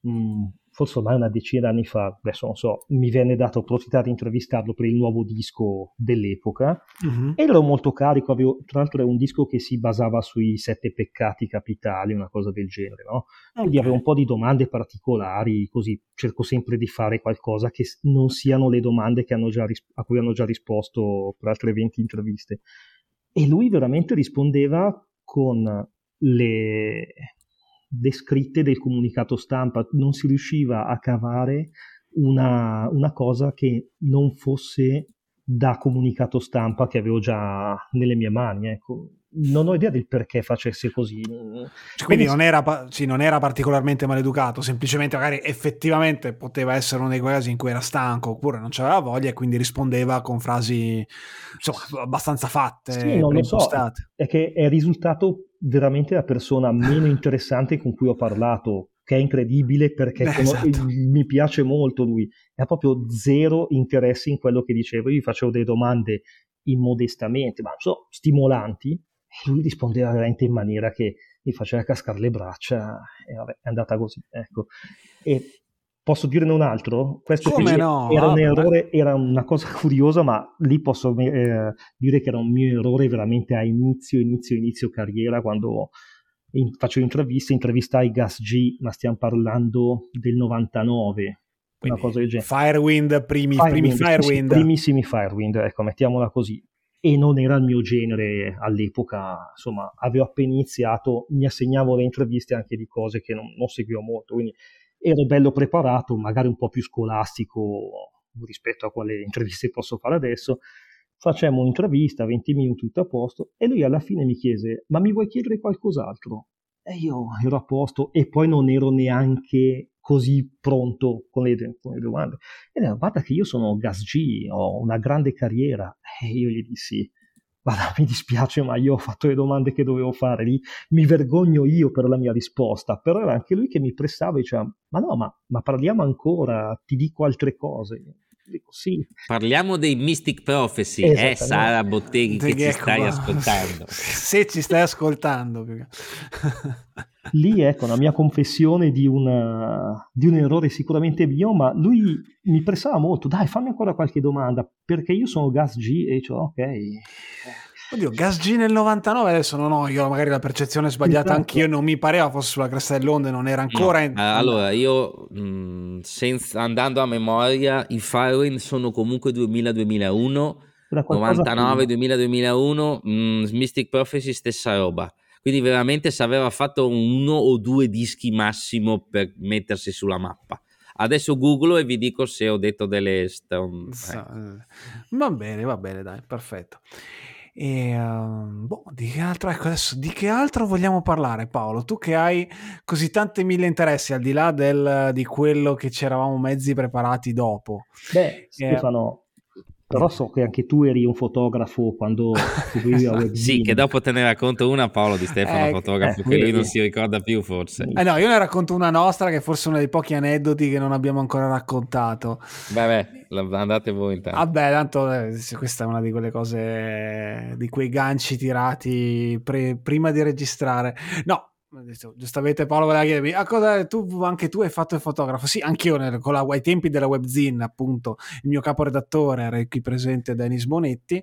mh, forse ormai una decina di anni fa, adesso non so, mi venne dato l'opportunità di intervistarlo per il nuovo disco dell'epoca uh-huh. e ero molto carico, avevo, tra l'altro era un disco che si basava sui sette peccati capitali, una cosa del genere, no? Quindi okay. avevo un po' di domande particolari, così cerco sempre di fare qualcosa che non siano le domande ris- a cui hanno già risposto per altre 20 interviste. E lui veramente rispondeva con le, descritte del comunicato stampa, non si riusciva a cavare una, una cosa che non fosse da comunicato stampa che avevo già nelle mie mani. Ecco. Non ho idea del perché facesse così. Cioè, quindi non era, sì, non era, particolarmente maleducato, semplicemente magari effettivamente poteva essere uno dei casi in cui era stanco oppure non c'aveva voglia e quindi rispondeva con frasi insomma, abbastanza fatte. Sì, non lo so, è che è risultato veramente la persona meno interessante con cui ho parlato, che è incredibile perché Beh, esatto. mi piace molto lui, ha proprio zero interesse in quello che dicevo, io gli facevo delle domande immodestamente, ma so, stimolanti, e lui rispondeva veramente in maniera che mi faceva cascare le braccia e vabbè, è andata così, ecco. E Posso dirne un altro? Questo Come no? era un errore, era una cosa curiosa, ma lì posso eh, dire che era un mio errore veramente a inizio, inizio, inizio carriera, quando in, facevo interviste, intervistai Gas G, ma stiamo parlando del 99, Quindi, una cosa del genere. Firewind, primi, Firewind, primi Firewind. Sì, primissimi Firewind, ecco, mettiamola così. E non era il mio genere all'epoca, insomma, avevo appena iniziato, mi assegnavo le interviste anche di cose che non, non seguivo molto, quindi ero bello preparato, magari un po' più scolastico rispetto a quale interviste posso fare adesso. Facciamo un'intervista, 20 minuti, tutto a posto, e lui alla fine mi chiese, ma mi vuoi chiedere qualcos'altro? E io ero a posto e poi non ero neanche così pronto con le, con le domande. E lui, guarda che io sono Gas G, ho una grande carriera. E io gli dissi, guarda, mi dispiace, ma io ho fatto le domande che dovevo fare lì, mi vergogno io per la mia risposta, però era anche lui che mi pressava e diceva, ma no, ma, ma parliamo ancora, ti dico altre cose. Dico, sì. Parliamo dei Mystic Prophecy, eh, Sara Botteghi che ci stai ascoltando. Se ci stai ascoltando. Lì ecco la mia confessione di, una, di un errore sicuramente mio, ma lui mi pressava molto, dai fammi ancora qualche domanda, perché io sono Gas G e dicevo ok, Oddio, Gas G nel 99, adesso non ho io magari la percezione sbagliata esatto. anch'io, non mi pareva fosse sulla cresta dell'onde, non era ancora... No. In... Allora, io mh, senza, andando a memoria, i Firewind sono comunque 2000-2001, 99-2000-2001, Mystic Prophecy stessa roba. Quindi veramente se aveva fatto uno o due dischi massimo per mettersi sulla mappa. Adesso googlo e vi dico se ho detto delle... Stone... Eh. Va bene, va bene, dai, perfetto. E, uh, boh, di, che altro, ecco adesso, di che altro vogliamo parlare Paolo? Tu che hai così tanti mille interessi al di là del, di quello che ci eravamo mezzi preparati dopo. Beh, eh, Stefano, però so che anche tu eri un fotografo quando seguivi a web. sì, che dopo te ne racconto una Paolo di Stefano, eh, fotografo, eh, che lui non si ricorda più forse. Eh no, io ne racconto una nostra che è forse uno dei pochi aneddoti che non abbiamo ancora raccontato. Beh, beh andate voi intanto. Vabbè, tanto eh, questa è una di quelle cose, di quei ganci tirati pre, prima di registrare. No, giustamente Paolo voleva chiedermi a cosa tu, anche tu hai fatto il fotografo. Sì anch'io nel, con la, ai tempi della webzine appunto il mio caporedattore era qui presente Denis Bonetti.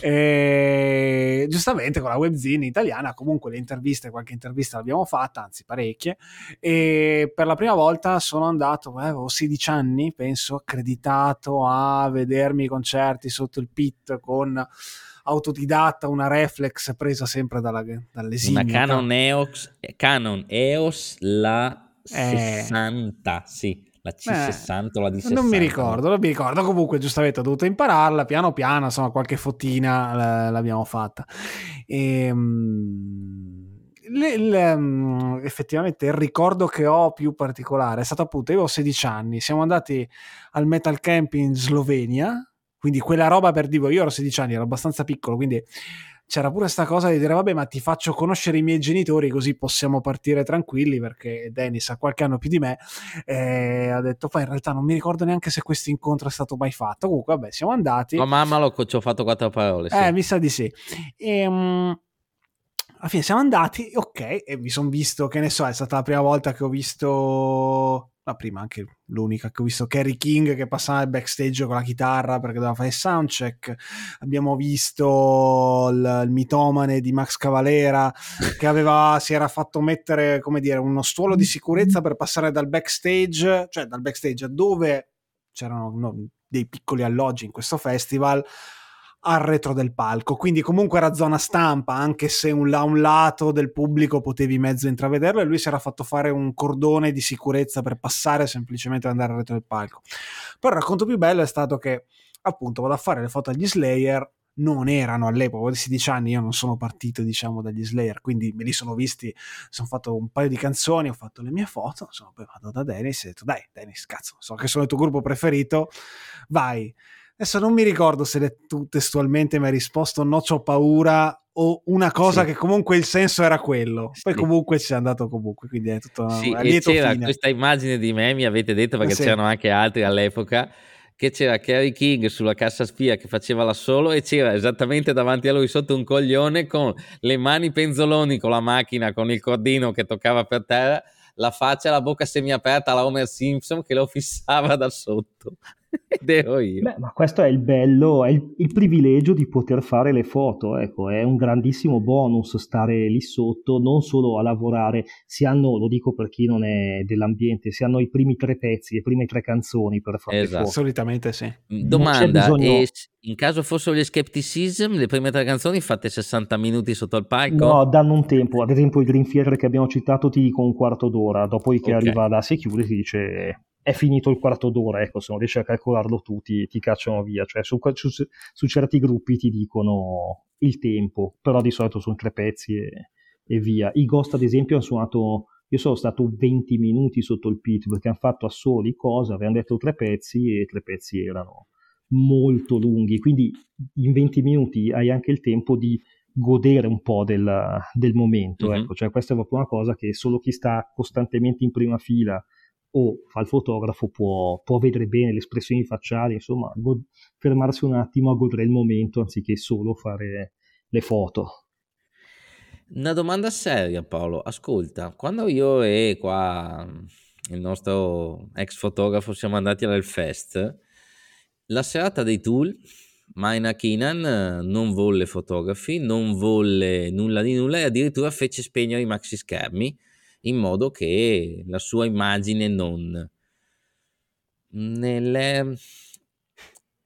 E giustamente con la webzine italiana comunque le interviste qualche intervista l'abbiamo fatta anzi parecchie. E per la prima volta sono andato eh, avevo 16 anni penso accreditato a vedermi i concerti sotto il pit con autodidatta, una reflex presa sempre dalla, dall'esimio. Una Canon EOS, Canon EOS la eh. 60, sì. La C60 o la D60? Non mi ricordo, non mi ricordo. Comunque, giustamente ho dovuto impararla piano piano, insomma, qualche fotina l'abbiamo fatta. E, le, le, um, effettivamente il ricordo che ho più particolare è stato appunto, io avevo 16 anni, siamo andati al Metal Camp in Slovenia, quindi quella roba per dico, io ero 16 anni, ero abbastanza piccolo, quindi c'era pure questa cosa di dire vabbè ma ti faccio conoscere i miei genitori così possiamo partire tranquilli perché Dennis ha qualche anno più di me e ha detto poi in realtà non mi ricordo neanche se questo incontro è stato mai fatto. Comunque vabbè siamo andati. Ma mamma lo ci ho fatto quattro parole sì. eh mi sa di sì. E, um, alla fine siamo andati ok e mi sono visto che ne so è stata la prima volta che ho visto la prima anche l'unica che ho visto Kerry King che passava il backstage con la chitarra perché doveva fare il soundcheck. Abbiamo visto il, il mitomane di Max Cavalera che aveva, si era fatto mettere come dire uno stuolo di sicurezza per passare dal backstage cioè dal backstage a dove c'erano no, dei piccoli alloggi in questo festival al retro del palco, quindi comunque era zona stampa, anche se un, un lato del pubblico potevi mezzo intravederlo e lui si era fatto fare un cordone di sicurezza per passare semplicemente ad andare al retro del palco. Però il racconto più bello è stato che appunto vado a fare le foto agli Slayer, non erano all'epoca, di 16 anni io non sono partito diciamo dagli Slayer, quindi me li sono visti, sono fatto un paio di canzoni, ho fatto le mie foto, insomma poi vado da Dennis e ho detto dai Dennis cazzo, so che sono il tuo gruppo preferito, vai Adesso non mi ricordo se tu testualmente mi hai risposto no, c'ho paura o una cosa sì. che comunque il senso era quello. Poi sì. comunque ci è andato comunque, quindi è tutto sì, e c'era fine. questa immagine di me, mi avete detto perché sì. c'erano anche altri all'epoca che c'era Kerry King sulla cassa spia che faceva la solo e c'era esattamente davanti a lui sotto un coglione con le mani penzoloni con la macchina con il cordino che toccava per terra la faccia e la bocca semiaperta alla Homer Simpson che lo fissava da sotto. Ed ero io. Beh, ma questo è il bello, è il, il, privilegio di poter fare le foto, ecco, è un grandissimo bonus stare lì sotto, non solo a lavorare, si hanno, lo dico per chi non è dell'ambiente, si hanno i primi tre pezzi, le prime tre canzoni per fare esatto. foto. Solitamente sì. Mm, domanda, bisogno... in caso fossero gli Skepticism, le prime tre canzoni fatte 60 minuti sotto il palco? No, danno un tempo, ad esempio il Green Theater che abbiamo citato ti dico un quarto d'ora, dopo che okay. arriva la security dice è finito il quarto d'ora, ecco, se non riesci a calcolarlo tu ti, ti cacciano via, cioè su, su, su, certi gruppi ti dicono il tempo, però di solito sono tre pezzi e, e via. I Ghost ad esempio hanno suonato, io sono stato 20 minuti sotto il pit perché hanno fatto a soli cosa, avevano detto tre pezzi e tre pezzi erano molto lunghi, quindi in 20 minuti hai anche il tempo di godere un po' del, del momento, mm-hmm. ecco, cioè questa è proprio una cosa che solo chi sta costantemente in prima fila o fa il fotografo può, può vedere bene le espressioni facciali, insomma, god- fermarsi un attimo a godere il momento anziché solo fare le foto. Una domanda seria Paolo, ascolta, quando io e qua il nostro ex fotografo siamo andati all'Elfest, la serata dei tool Maina Keenan non volle fotografi, non volle nulla di nulla e addirittura fece spegnere i maxi schermi in modo che la sua immagine non... Nelle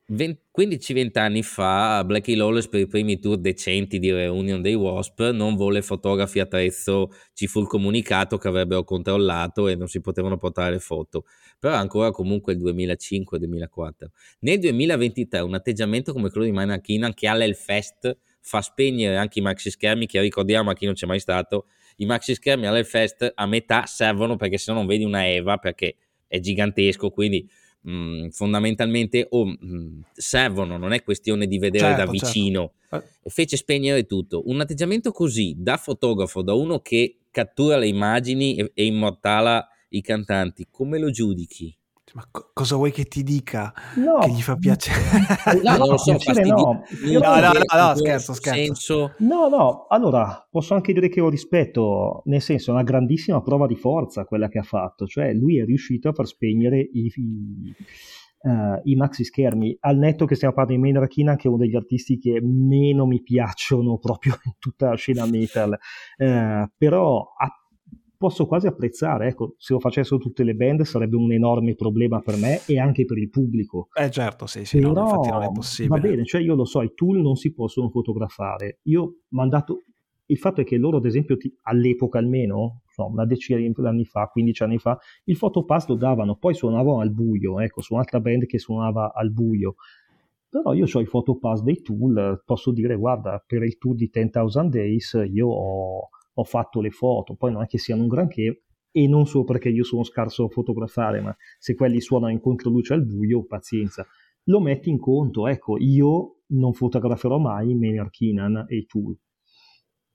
15-20 anni fa Blackie Lawless per i primi tour decenti di reunion dei Wasp non volle fotografi a trezzo, ci fu il comunicato che avrebbero controllato e non si potevano portare foto, però ancora comunque il 2005-2004. Nel 2023 un atteggiamento come quello di Maynard Keenan che all'Elfest fa spegnere anche i maxi schermi che ricordiamo a chi non c'è mai stato, i maxi schermi all'Elfest a metà servono perché se no non vedi una Eva perché è gigantesco, quindi mh, mhmm, fondamentalmente oh, mh, mhmm, servono, non è questione di vedere certo, da certo. vicino. Certo. Fece spegnere tutto. Un atteggiamento così da fotografo, da uno che cattura le immagini e, e immortala i cantanti, come lo giudichi? Ma co- cosa vuoi che ti dica? No. Che gli fa piacere? No, lo so, piacere no. No, no, no, no, scherzo, scherzo. Senso... No, no, allora, posso anche dire che ho rispetto, nel senso, è una grandissima prova di forza quella che ha fatto, cioè lui è riuscito a far spegnere i, i, uh, i maxi schermi, al netto che stiamo parlando di Maynard Keenan, che è uno degli artisti che meno mi piacciono proprio in tutta la scena metal, uh, però ha posso quasi apprezzare, ecco, se lo facessero tutte le band sarebbe un enorme problema per me e anche per il pubblico. Eh certo, sì, sì, Però, no, infatti non è possibile. Va bene, cioè io lo so, i tool non si possono fotografare. Io ho mandato, il fatto è che loro ad esempio ti, all'epoca almeno, no, una decina di anni fa, 15 anni fa, il fotopass lo davano, poi suonavano al buio, ecco, su un'altra band che suonava al buio. Però io ho i fotopass dei tool, posso dire guarda, per il tour di 10,000 Days io ho ho fatto le foto, poi non è che siano un granché, e non solo perché io sono scarso a fotografare, ma se quelli suonano in controluce al buio, pazienza. Lo metti in conto, ecco, io non fotograferò mai Maynard Keenan e tool.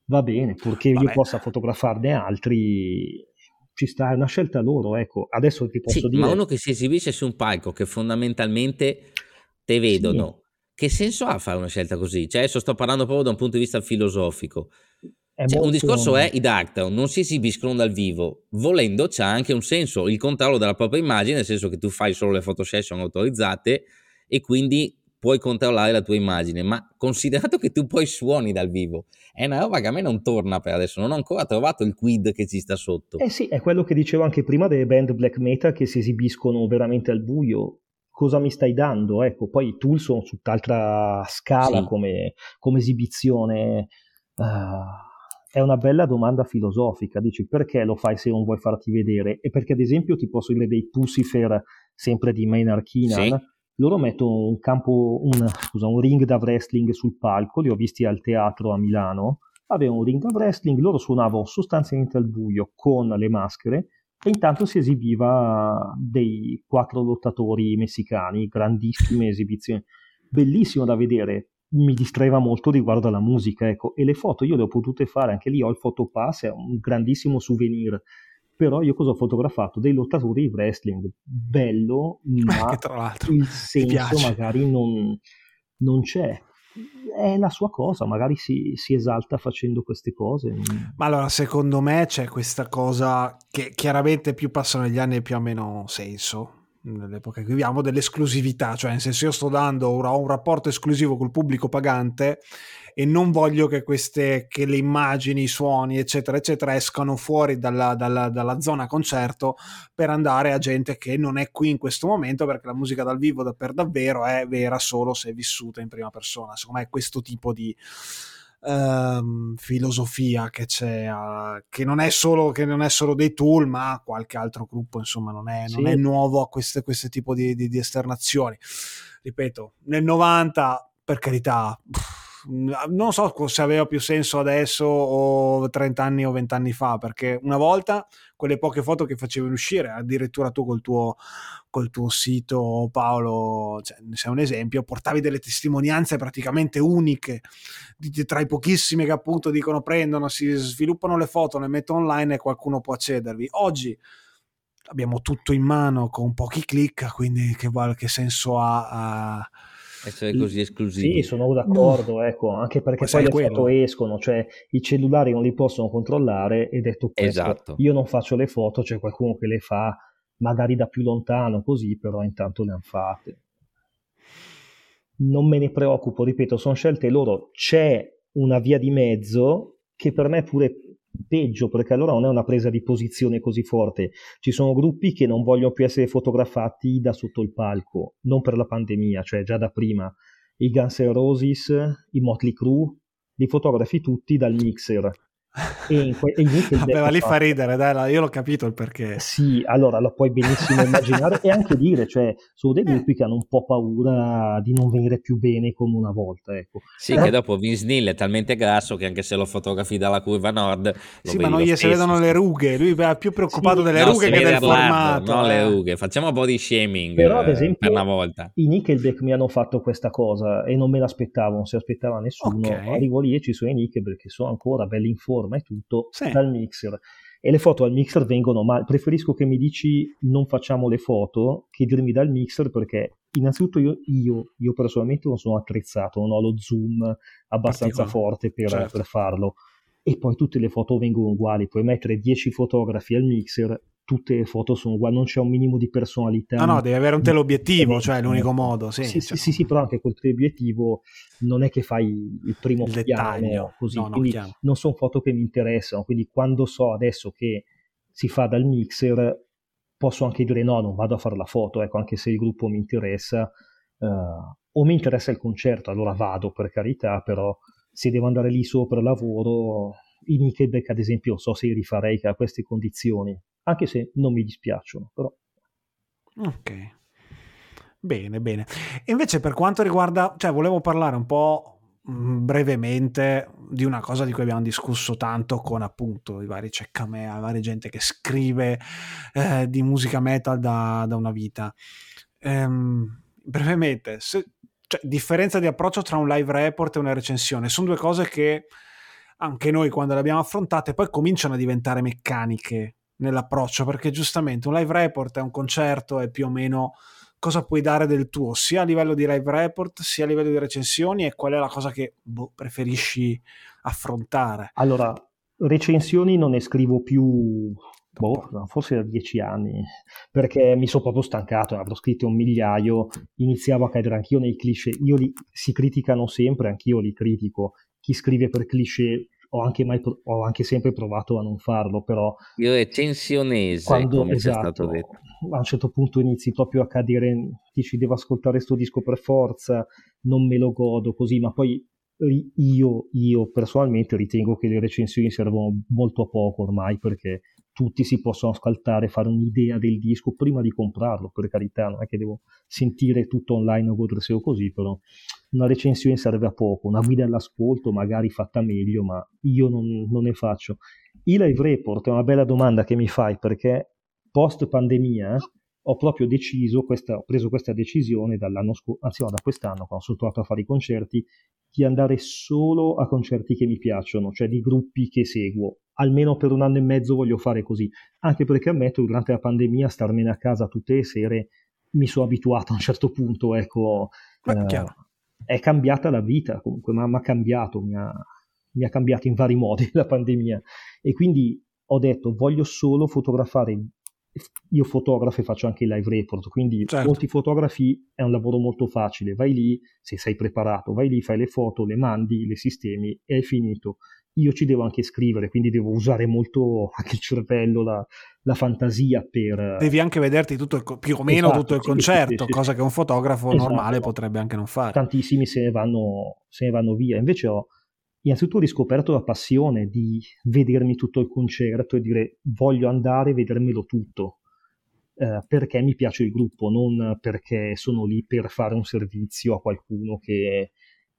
Va bene, purché Vabbè. io possa fotografarne altri, ci sta, è una scelta loro, ecco. Adesso ti posso sì, dire... Ma uno che si esibisce su un palco che fondamentalmente te vedono, sì. che senso ha fare una scelta così? Cioè, adesso sto parlando proprio da un punto di vista filosofico. Cioè. Un discorso è i Darktown non si esibiscono dal vivo, volendo c'è anche un senso, il controllo della propria immagine, nel senso che tu fai solo le fotosession autorizzate e quindi puoi controllare la tua immagine, ma considerato che tu poi suoni dal vivo, è una roba che a me non torna per adesso, non ho ancora trovato il quid che ci sta sotto. Eh sì, è quello che dicevo anche prima delle band black metal che si esibiscono veramente al buio. Cosa mi stai dando? Ecco, poi i tool sono su tutt'altra scala sì. come, come, esibizione. Uh è una bella domanda filosofica. Dici perché lo fai se non vuoi farti vedere? E perché, ad esempio, ti posso dire dei Pussifer, sempre di Maynard Keenan, sì. loro mettono un campo, un, scusa, un ring da wrestling sul palco, li ho visti al teatro a Milano. Avevano un ring da wrestling, loro suonavano sostanzialmente al buio con le maschere e intanto si esibiva dei quattro lottatori messicani, grandissime esibizioni, bellissimo da vedere mi distraeva molto riguardo alla musica, ecco, e le foto io le ho potute fare, anche lì ho il fotopass, è un grandissimo souvenir, però io cosa ho fotografato? Dei lottatori di wrestling, bello, ma il senso magari non, non, c'è. È la sua cosa, magari si, si esalta facendo queste cose. Ma allora, secondo me c'è questa cosa che chiaramente più passano gli anni più ha meno senso nell'epoca che viviamo, dell'esclusività, cioè nel senso io sto dando un, un rapporto esclusivo col pubblico pagante e non voglio che queste, che le immagini, i suoni, eccetera, eccetera, escano fuori dalla, dalla, dalla, zona concerto per andare a gente che non è qui in questo momento, perché la musica dal vivo per davvero è vera solo se vissuta in prima persona. Secondo me è questo tipo di, ehm, filosofia che c'è, uh, che, non è solo, che non è solo dei tool, ma qualche altro gruppo, insomma, non è, sì. non è nuovo a questo tipo di, di, di, esternazioni. Ripeto, nel 90, per carità. Pff, non so se aveva più senso adesso o 30 anni o 20 anni fa, perché una volta quelle poche foto che facevi uscire, addirittura tu col tuo, col tuo sito Paolo, cioè, sei un esempio, portavi delle testimonianze praticamente uniche, tra i pochissimi che appunto dicono prendono, si sviluppano le foto, le mettono online e qualcuno può accedervi. Oggi abbiamo tutto in mano con pochi click, quindi che, che senso ha... ha essere così esclusivi. Sì, sono d'accordo, no. ecco, anche perché poi, poi le foto escono, cioè i cellulari non li possono controllare e detto questo, esatto. io non faccio le foto, c'è qualcuno che le fa magari da più lontano così, però intanto le hanno fatte. non me ne preoccupo, ripeto, sono scelte loro, c'è una via di mezzo che per me è pure peggio perché allora non è una presa di posizione così forte. Ci sono gruppi che non vogliono più essere fotografati da sotto il palco, non per la pandemia, cioè già da prima. I Guns N' Roses, i Motley Crue, li fotografi tutti dal mixer e, in que- e Vabbè, ma lì fa ridere, dai, io l'ho capito il perché. Sì, allora lo puoi benissimo immaginare e anche dire, cioè, sono dei gruppi che hanno un po' paura di non venire più bene come una volta, ecco. Sì, Però... che dopo Vince Neil è talmente grasso che anche se lo fotografi dalla curva nord... Sì, ma non gli si vedono le rughe, lui è più preoccupato sì, delle no, rughe che del formato. Eh. le rughe, facciamo body shaming Però, ad esempio, per una volta. I Nickelback mi hanno fatto questa cosa e non me l'aspettavo, non si aspettava nessuno. Okay. Arrivo lì e ci sono i Nickelback che sono ancora belli in forma e tutto sì. dal mixer. E le foto al mixer vengono male. Preferisco che mi dici non facciamo le foto che dirmi dal mixer perché innanzitutto io, io, io personalmente non sono attrezzato, non ho lo zoom abbastanza forte per, certo. per farlo e poi tutte le foto vengono uguali. Puoi mettere 10 fotografi al mixer tutte le foto sono uguali, non c'è un minimo di personalità. No, no, devi avere un teleobiettivo, cioè è l'unico modo. Sì, sì, sì, sì, sì, però anche col teleobiettivo non è che fai il primo il piano così, no, quindi no, non sono foto che mi interessano, quindi quando so adesso che si fa dal mixer posso anche dire no, non vado a fare la foto, ecco, anche se il gruppo mi interessa uh, o mi interessa il concerto, allora vado per carità, però se devo andare lì sopra lavoro, i Nickelback ad esempio so se li rifarei a queste condizioni, anche se non mi dispiacciono, però. Ok. Bene, bene. E invece per quanto riguarda, cioè volevo parlare un po' mm, brevemente di una cosa di cui abbiamo discusso tanto con appunto i vari ceccamea, la varia gente che scrive eh, di musica metal da, da una vita. Ehm, brevemente, se, cioè, differenza di approccio tra un live report e una recensione, sono due cose che anche noi quando le abbiamo affrontate poi cominciano a diventare meccaniche nell'approccio, perché giustamente un live report è un concerto, è più o meno cosa puoi dare del tuo, sia a livello di live report, sia a livello di recensioni, e qual è la cosa che boh, preferisci affrontare. Allora, recensioni non ne scrivo più, boh, forse da dieci anni, perché mi sono proprio stancato, ne avrò scritto un migliaio, iniziavo a cadere anch'io nei cliché, io li, si criticano sempre, anch'io li critico, chi scrive per cliché ho anche, mai, ho anche sempre provato a non farlo, però... Il recensionese, quando, come esatto. A un certo punto inizi proprio a cadere, dici devo ascoltare questo disco per forza, non me lo godo così, ma poi io, io personalmente ritengo che le recensioni servono molto a poco ormai perché tutti si possono ascoltare, fare un'idea del disco prima di comprarlo, per carità, non è che devo sentire tutto online o goderselo così, però una recensione serve a poco, una guida all'ascolto magari fatta meglio, ma io non, non ne faccio. Il live report è una bella domanda che mi fai perché post pandemia ho proprio deciso, questa, ho preso questa decisione dall'anno scorso, anzi no, da quest'anno, quando sono tornato a fare i concerti, di andare solo a concerti che mi piacciono, cioè di gruppi che seguo. Almeno per un anno e mezzo voglio fare così, anche perché ammetto durante la pandemia starmene a casa tutte le sere mi sono abituato a un certo punto, ecco, eh, è cambiata la vita comunque, ma mi ha cambiato, mi ha, mi ha cambiato in vari modi la pandemia. E quindi ho detto voglio solo fotografare io fotografo e faccio anche il live report, quindi certo. molti fotografi è un lavoro molto facile, vai lì, se sei preparato, vai lì, fai le foto, le mandi, le sistemi e è finito. Io ci devo anche scrivere, quindi devo usare molto anche il cervello, la, la fantasia per... Devi anche vederti tutto il, più o meno esatto, tutto il sì, concerto, sì, sì, cosa che un fotografo esatto, normale potrebbe anche non fare. Tantissimi se ne vanno, se ne vanno via, invece ho innanzitutto ho riscoperto la passione di vedermi tutto il concerto e dire voglio andare e vedermelo tutto eh, perché mi piace il gruppo, non perché sono lì per fare un servizio a qualcuno che,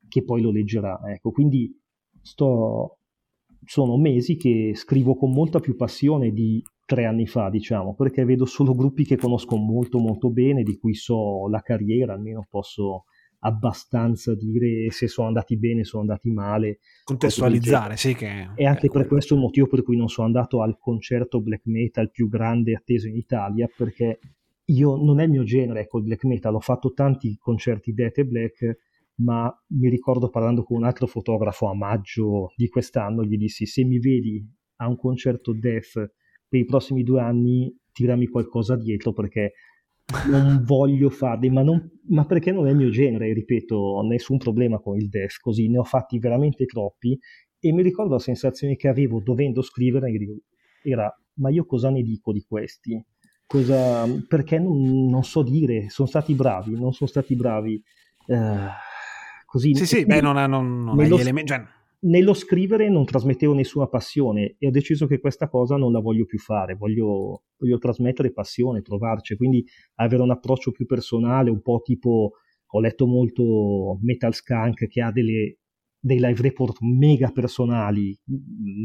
che poi lo leggerà. Ecco, quindi sto, sono mesi che scrivo con molta più passione di tre anni fa, diciamo, perché vedo solo gruppi che conosco molto molto bene, di cui so la carriera, almeno posso abbastanza dire se sono andati bene, sono andati male. Contestualizzare, sì che... E anche per questo il motivo per cui non sono andato al concerto black metal più grande atteso in Italia, perché io non è il mio genere, ecco, il black metal, ho fatto tanti concerti death e black, ma mi ricordo parlando con un altro fotografo a maggio di quest'anno, gli dissi se mi vedi a un concerto death per i prossimi due anni, tirami qualcosa dietro perché non voglio farli, ma, non, ma, perché non è il mio genere, ripeto, ho nessun problema con il death, così ne ho fatti veramente troppi e mi ricordo la sensazione che avevo dovendo scrivere, era ma io cosa ne dico di questi? Cosa, perché non, non, so dire, sono stati bravi, non sono stati bravi. Eh, così, sì, sì, beh, non, ha, non, non nello, elementi, cioè... nello scrivere non trasmettevo nessuna passione e ho deciso che questa cosa non la voglio più fare, voglio, voglio trasmettere passione, provarci, quindi avere un approccio più personale, un po' tipo, ho letto molto Metal Skunk che ha delle, dei live report mega personali,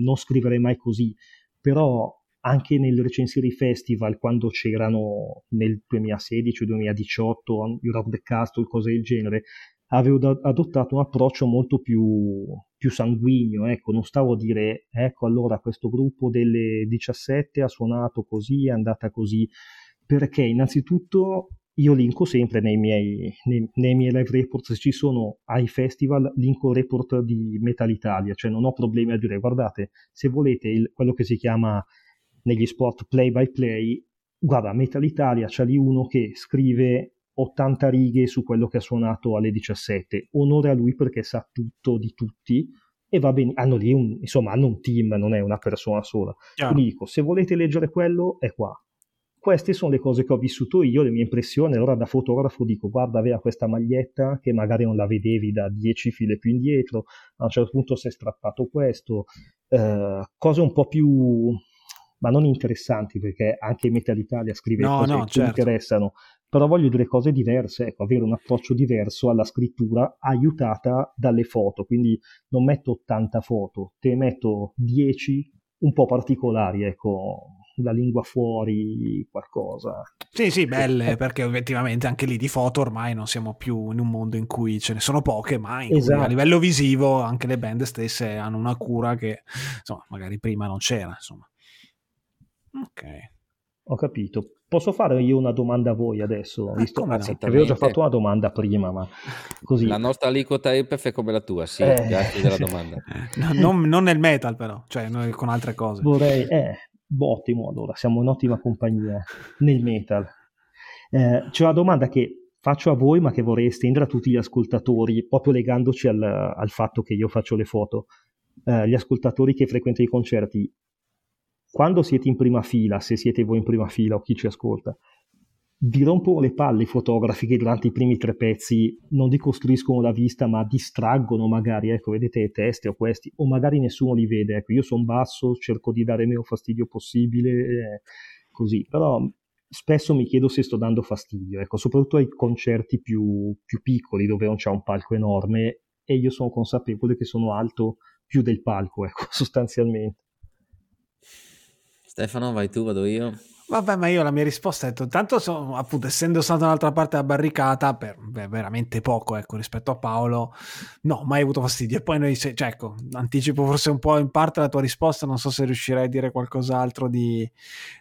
non scriverei mai così, però anche nel recensire i festival quando c'erano nel 2016 o 2018 Europe the Castle, cose del genere, avevo adottato un approccio molto più, più, sanguigno, ecco, non stavo a dire ecco allora questo gruppo delle 17 ha suonato così, è andata così, perché innanzitutto io linko sempre nei miei, nei, nei miei live report, se ci sono ai festival, linko report di Metal Italia, cioè non ho problemi a dire guardate, se volete il, quello che si chiama negli sport play by play, guarda, Metal Italia c'è lì uno che scrive 80 righe su quello che ha suonato alle 17. Onore a lui perché sa tutto di tutti e va bene. Hanno lì un, insomma, hanno un team, non è una persona sola. Chiaro. Quindi dico, se volete leggere quello, è qua. Queste sono le cose che ho vissuto io, le mie impressioni. Allora da fotografo dico, guarda, aveva questa maglietta che magari non la vedevi da 10 file più indietro, a un certo punto si è strappato questo. Eh, cose un po' più ma non interessanti perché anche Metal Italia scrive no, cose no, che certo. interessano, però voglio dire cose diverse, ecco, avere un approccio diverso alla scrittura aiutata dalle foto, quindi non metto 80 foto, te metto 10 un po' particolari, ecco, la lingua fuori, qualcosa. Sì, sì, belle, perché effettivamente anche lì di foto ormai non siamo più in un mondo in cui ce ne sono poche, ma esatto. a livello visivo anche le band stesse hanno una cura che insomma, magari prima non c'era, insomma. Ok. Ho capito. Posso fare io una domanda a voi adesso? Eh, visto, anzi, avevo già fatto una domanda prima, ma così. La nostra aliquota IPF è come la tua, sì, eh, grazie della domanda. no, non, non, nel metal però, cioè noi con altre cose. Vorrei, eh, ottimo allora, siamo in ottima compagnia nel metal. Eh, c'è una domanda che faccio a voi, ma che vorrei estendere a tutti gli ascoltatori, proprio legandoci al, al fatto che io faccio le foto. Eh, gli ascoltatori che frequentano i concerti, quando siete in prima fila, se siete voi in prima fila o chi ci ascolta, vi rompono le palle i fotografi che durante i primi tre pezzi non ricostruiscono la vista ma distraggono magari, ecco, vedete le teste o questi, o magari nessuno li vede, ecco, io sono basso, cerco di dare meno fastidio possibile, eh, così, però spesso mi chiedo se sto dando fastidio, ecco, soprattutto ai concerti più, più piccoli dove non c'è un palco enorme e io sono consapevole che sono alto più del palco, ecco, sostanzialmente. Stefano, vai tu, vado io. Vabbè, ma io la mia risposta è tanto sono, appunto, essendo stato dall'altra parte della barricata, per beh, veramente poco, ecco, rispetto a Paolo, no, mai avuto fastidio. E poi noi, cioè, ecco, anticipo forse un po' in parte la tua risposta, non so se riuscirai a dire qualcos'altro di,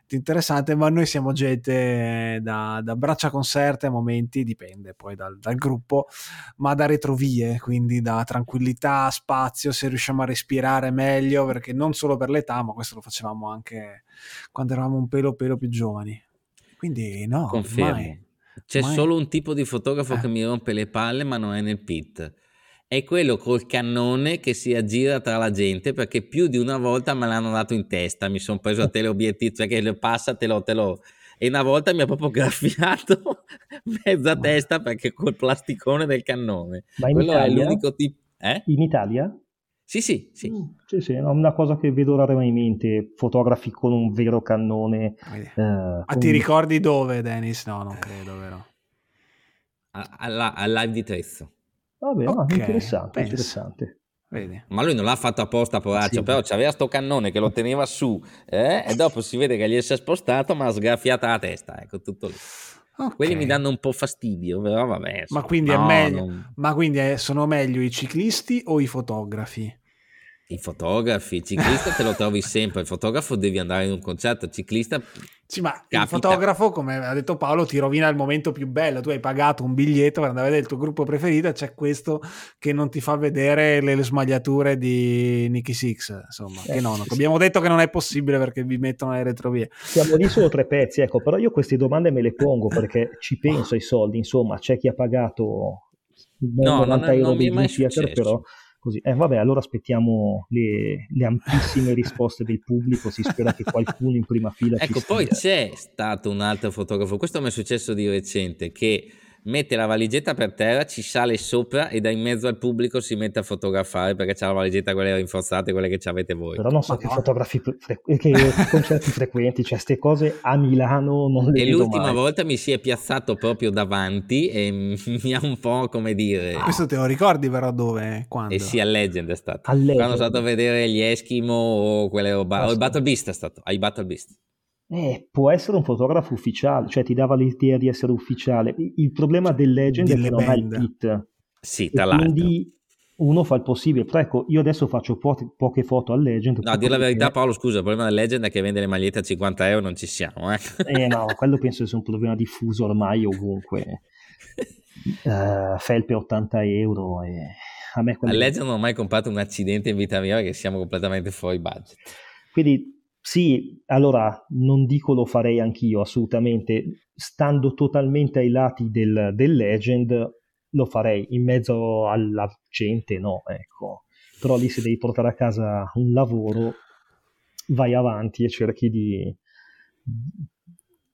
di interessante, ma noi siamo gente da, da, braccia conserte a momenti, dipende poi dal, dal gruppo, ma da retrovie, quindi da tranquillità, spazio, se riusciamo a respirare meglio, perché non solo per l'età, ma questo lo facevamo anche quando eravamo un pelo pelo più giovani. Quindi no, confermo. Mai, C'è mai... solo un tipo di fotografo eh. che mi rompe le palle, ma non è nel pit. È quello col cannone che si aggira tra la gente perché più di una volta me l'hanno dato in testa. Mi sono preso a teleobiettivo, cioè che passa, te lo, te lo, e una volta mi ha proprio graffiato mezza testa perché col plasticone del cannone. Ma in Quello Italia? è l'unico tipo. Eh? In Italia? Sì, sì, sì. Mm, sì, sì, è una cosa che vedo raramente, fotografi con un vero cannone. Eh, ah, con... ti ricordi dove, Dennis? No, non credo, vero? Al live di Trezzo. Vabbè, okay, interessante, interessante. Vedi. Ma lui non l'ha fatto apposta, poraccio, sì. però c'aveva sto cannone che lo teneva su eh? e dopo si vede che gli si è spostato ma ha sgraffiata la testa, ecco tutto lì. Okay. Quelli mi danno un po' fastidio, però vabbè. Ma quindi, no, meglio, non... ma quindi è, sono meglio i ciclisti o i fotografi? I fotografi, il ciclista te lo trovi sempre, il fotografo devi andare in un concerto, il ciclista... Sì, ma capita. il fotografo, come ha detto Paolo, ti rovina il momento più bello. Tu hai pagato un biglietto per andare a vedere il tuo gruppo preferito c'è questo che non ti fa vedere le, le smagliature di Nicky Six. Insomma, eh, che no, sì, abbiamo detto che non è possibile perché vi mettono le retrovie. Siamo lì solo tre pezzi, ecco, però io queste domande me le pongo perché ci penso ai soldi. Insomma, c'è chi ha pagato no, 90 non, euro non di theater, però Così. Eh, vabbè, allora aspettiamo le, le ampissime risposte del pubblico. Si spera che qualcuno in prima fila. Ecco, poi c'è stato un altro fotografo. Questo mi è successo di recente che mette la valigetta per terra, ci sale sopra e da in mezzo al pubblico si mette a fotografare perché c'ha la valigetta quelle rinforzate, quelle che avete voi. Però non so Ma che no. fotografi, fre- che concerti frequenti, cioè queste cose a Milano non le E l'ultima mai. volta mi si è piazzato proprio davanti e mi ha un po' come dire... Questo te lo ricordi però dove? Quando? E sì, a Legend è stato. Legend. Quando sono stato a vedere gli Eskimo o quelle roba... O il Battle Beast è stato, ai Battle Beast. Eh, può essere un fotografo ufficiale, cioè ti dava l'idea di essere ufficiale. Il problema del Legend Delle è che non ha il kit. Sì, tra l'altro. Quindi uno fa il possibile. Però ecco, io adesso faccio po- poche foto al Legend. No, a dire la verità, Paolo, scusa, il problema del Legend è che vende le magliette a 50 euro non ci siamo. Eh, eh no, quello penso sia un problema diffuso ormai ovunque. uh, felpe 80 euro e... A me quello... Al Legend non ho mai comprato un accidente in vita mia perché siamo completamente fuori budget. Quindi sì, allora non dico lo farei anch'io assolutamente, stando totalmente ai lati del, del legend lo farei, in mezzo alla gente no, ecco. Però lì se devi portare a casa un lavoro vai avanti e cerchi di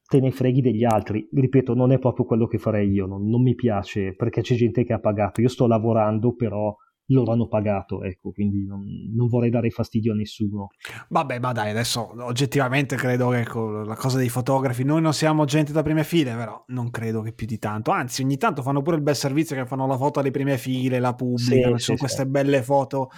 te ne freghi degli altri. Ripeto, non è proprio quello che farei io, non, non mi piace perché c'è gente che ha pagato. Io sto lavorando, però loro hanno pagato, ecco, quindi non, non, vorrei dare fastidio a nessuno. Vabbè, ma dai, adesso oggettivamente credo che ecco, la cosa dei fotografi, noi non siamo gente da prime file, però non credo che più di tanto, anzi ogni tanto fanno pure il bel servizio che fanno la foto alle prime file, la pubblicano, sì, sono sì, queste sì. belle foto.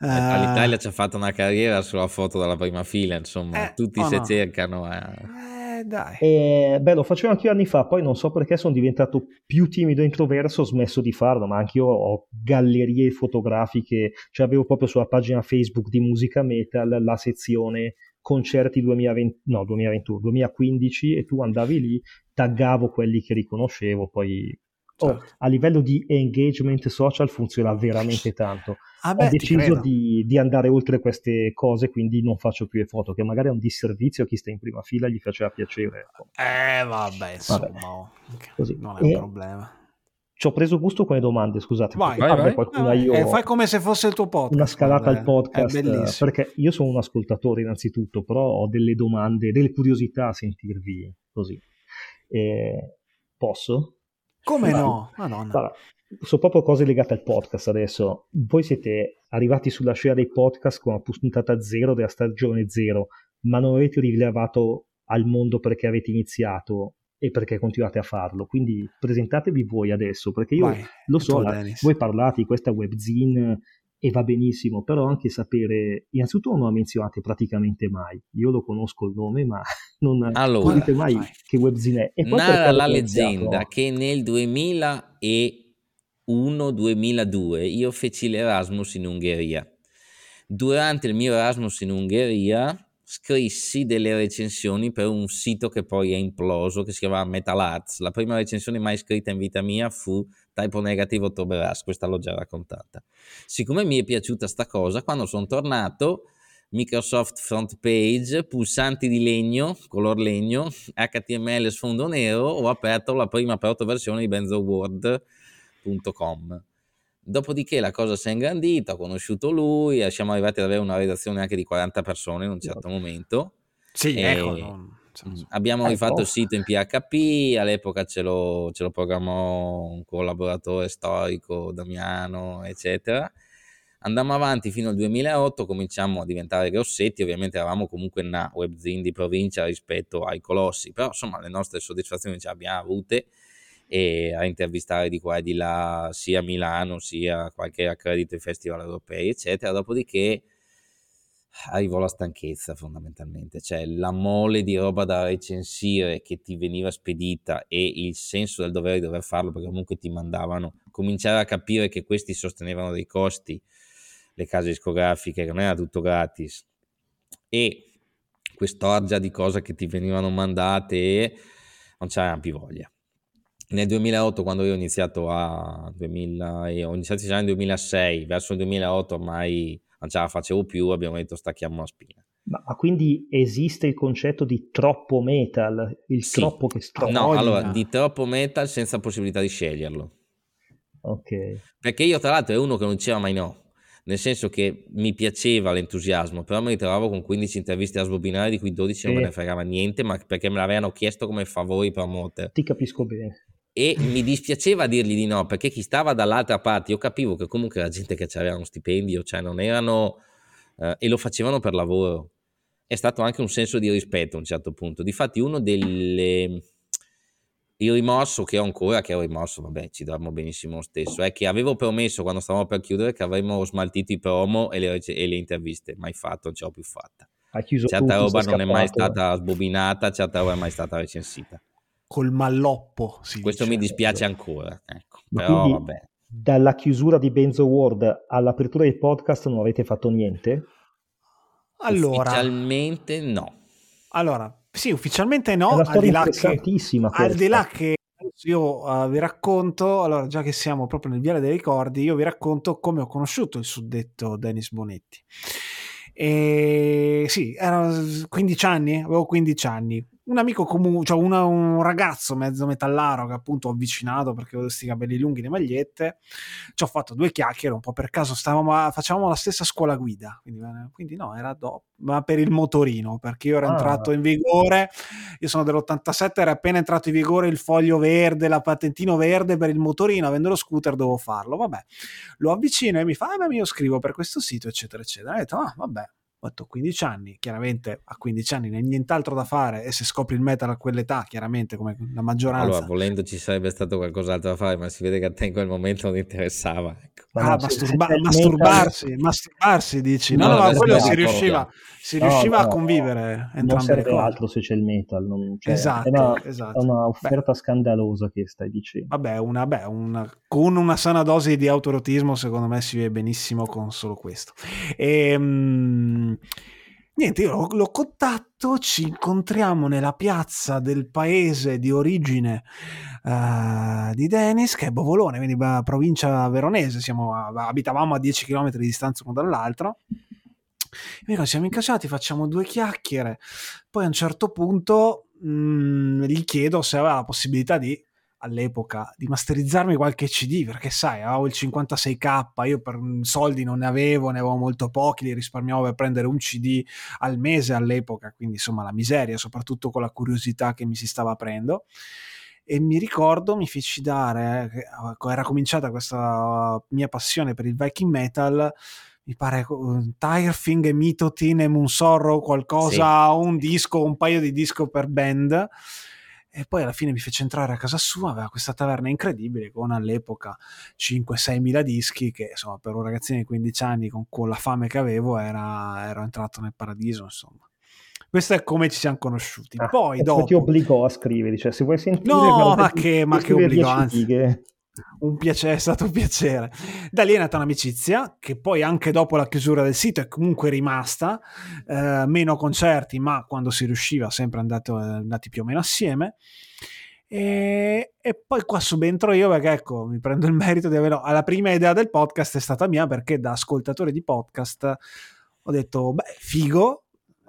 Eh... L'Italia ci ha fatto una carriera sulla foto dalla prima fila, insomma, eh, tutti oh si no. cercano. Eh dai. E, beh, lo facevo anche io anni fa, poi non so perché sono diventato più timido e introverso, ho smesso di farlo, ma anche io ho gallerie fotografiche, cioè avevo proprio sulla pagina Facebook di Musica Metal la sezione concerti 2020, no, 2021, 2015 e tu andavi lì, taggavo quelli che riconoscevo, poi oh, certo. a livello di engagement social funziona veramente tanto. Ah beh, ho deciso di, di, andare oltre queste cose, quindi non faccio più le foto, che magari è un disservizio a chi sta in prima fila gli faceva piacere. Ecco. Eh vabbè, insomma, vabbè. Così. non è e un problema. Ci ho preso gusto con le domande, scusate. Vai, vai, vai. Qualcuna io eh, fai come se fosse il tuo podcast. Una scalata vabbè. al podcast, perché io sono un ascoltatore innanzitutto, però ho delle domande, delle curiosità a sentirvi così. Eh, posso? Come no? Madonna. Allora, sono proprio cose legate al podcast adesso. Voi siete arrivati sulla scena dei podcast con la puntata zero della stagione zero, ma non avete rilevato al mondo perché avete iniziato e perché continuate a farlo. Quindi presentatevi voi adesso, perché io Vai, lo so, voi parlate di questa webzine e va benissimo, però anche sapere, innanzitutto non lo menzionate praticamente mai, io lo conosco il nome, ma non, allora, dite mai vai. che webzine è. E Narra la leggenda che nel 2000 e 1-2002 io feci l'Erasmus in Ungheria. Durante il mio Erasmus in Ungheria scrissi delle recensioni per un sito che poi è imploso, che si chiama Metal Arts. La prima recensione mai scritta in vita mia fu Typo Negativo Octoberas, questa l'ho già raccontata. Siccome mi è piaciuta sta cosa, quando sono tornato Microsoft Front Page, pulsanti di legno, color legno, HTML sfondo nero, ho aperto la prima proto-versione di Benzo Word www.redazione.com. Dopodiché la cosa si è ingrandita, ho conosciuto lui e siamo arrivati ad avere una redazione anche di 40 persone in un certo momento. Sì, ecco. Mm, abbiamo rifatto il sito in PHP, all'epoca ce lo, ce lo programmò un collaboratore storico, Damiano, eccetera. Andammo avanti fino al 2008, cominciamo a diventare grossetti, ovviamente eravamo comunque una webzine di provincia rispetto ai colossi, però insomma le nostre soddisfazioni ce le abbiamo avute e a intervistare di qua e di là sia a Milano sia qualche accredito ai festival europei eccetera. Dopodiché arrivò la stanchezza fondamentalmente cioè la mole di roba da recensire che ti veniva spedita e il senso del dovere di dover farlo perché comunque ti mandavano cominciare a capire che questi sostenevano dei costi le case discografiche, non era tutto gratis. E quest'orgia di cose che ti venivano mandate e non c'avevano più voglia. Nel 2008, quando io ho iniziato a 2000, ho iniziato già nel 2006, verso il 2008 ormai non ce la facevo più, abbiamo detto stacchiamo la spina. Ma quindi esiste il concetto di troppo metal, il sì. troppo che strogna? No, allora, di troppo metal senza possibilità di sceglierlo. Ok. Perché io tra l'altro è uno che non diceva mai no, nel senso che mi piaceva l'entusiasmo, però mi ritrovavo con 15 interviste a sbobinare di cui 12 non me ne fregava niente, ma perché me l'avevano chiesto come favori promoter. Ti capisco bene. E mi dispiaceva dirgli di no, perché chi stava dall'altra parte, io capivo che comunque la gente che aveva uno stipendio, cioè non erano... Uh, e lo facevano per lavoro è stato anche un senso di rispetto a un certo punto. Difatti uno delle... Il rimorso che ho ancora, che ho rimorso, vabbè, ci dormo benissimo lo stesso, è che avevo promesso quando stavamo per chiudere che avremmo smaltito i promo e le, e le interviste. Mai fatto, non ce l'ho più fatta. certa roba non è mai stata sbobinata, certa roba è mai stata recensita. Col malloppo. Questo dice. mi dispiace ancora, ecco. però vabbè. Dalla chiusura di Benzo World all'apertura del podcast non avete fatto niente? Allora, ufficialmente no. Allora, sì, ufficialmente no, al di, là che, al di là che io uh, vi racconto, allora già che siamo proprio nel Viale dei Ricordi, io vi racconto come ho conosciuto il suddetto Dennis Bonetti. E sì, erano 15 anni, avevo 15 anni un amico comune, cioè una, un ragazzo mezzo metallaro che appunto ho avvicinato perché avevo questi capelli lunghi, le magliette, ci ho fatto due chiacchiere, un po' per caso stavamo, facevamo la stessa scuola guida, quindi, eh, quindi no, era dopo, ma per il motorino, perché io ero ah. entrato in vigore, io sono dell'87, era appena entrato in vigore il foglio verde, la patentino verde per il motorino, avendo lo scooter dovevo farlo, vabbè, lo avvicino e mi fa, ah beh, io scrivo per questo sito, eccetera, eccetera, ho detto, ah vabbè, ho detto 15 anni, chiaramente a 15 anni non hai nient'altro da fare e se scopri il metal a quell'età, chiaramente come la maggioranza. Allora, volendo ci sarebbe stato qualcos'altro da fare, ma si vede che a te in quel momento non interessava. Ecco. Ah, masturba- masturbarsi, masturbarsi dici? No, no, no ma quello si riusciva, si riusciva no, a convivere non serve altro se c'è il metal non, cioè, esatto, è, una, esatto. è una offerta beh, scandalosa che stai dicendo vabbè, una, beh, una, con una sana dose di autorotismo secondo me si vede benissimo con solo questo e, ehm, niente io lo, contatto ci incontriamo nella piazza del paese di origine uh, di Denis che è Bovolone quindi provincia veronese siamo, abitavamo a 10 km di distanza uno dall'altro dico, siamo incasciati, facciamo due chiacchiere. Poi a un certo punto mh, mm, gli chiedo se aveva la possibilità di all'epoca di masterizzarmi qualche CD perché sai avevo il 56k io per soldi non ne avevo ne avevo molto pochi li risparmiavo per prendere un CD al mese all'epoca quindi insomma la miseria soprattutto con la curiosità che mi si stava aprendo e mi ricordo mi feci dare eh, era cominciata questa mia passione per il Viking Metal mi pare uh, Tirefing e Mitotin e Moonsorrow qualcosa, sì. un disco, un paio di disco per band e poi alla fine mi fece entrare a casa sua, aveva questa taverna incredibile con all'epoca 5-6 mila dischi che insomma per un ragazzino di 15 anni con, con la fame che avevo era, ero entrato nel paradiso insomma. Questo è come ci siamo conosciuti. Ah, poi dopo... ti obbligò a scrivere, cioè se vuoi sentire... No, ma che, ma che obbligò, anzi... Righe un piacere, è stato un piacere. Da lì è nata un'amicizia che poi anche dopo la chiusura del sito è comunque rimasta, eh, meno concerti, ma quando si riusciva sempre andato, eh, andati più o meno assieme. E, e, poi qua subentro io perché ecco mi prendo il merito di averlo. La prima idea del podcast è stata mia perché da ascoltatore di podcast ho detto beh figo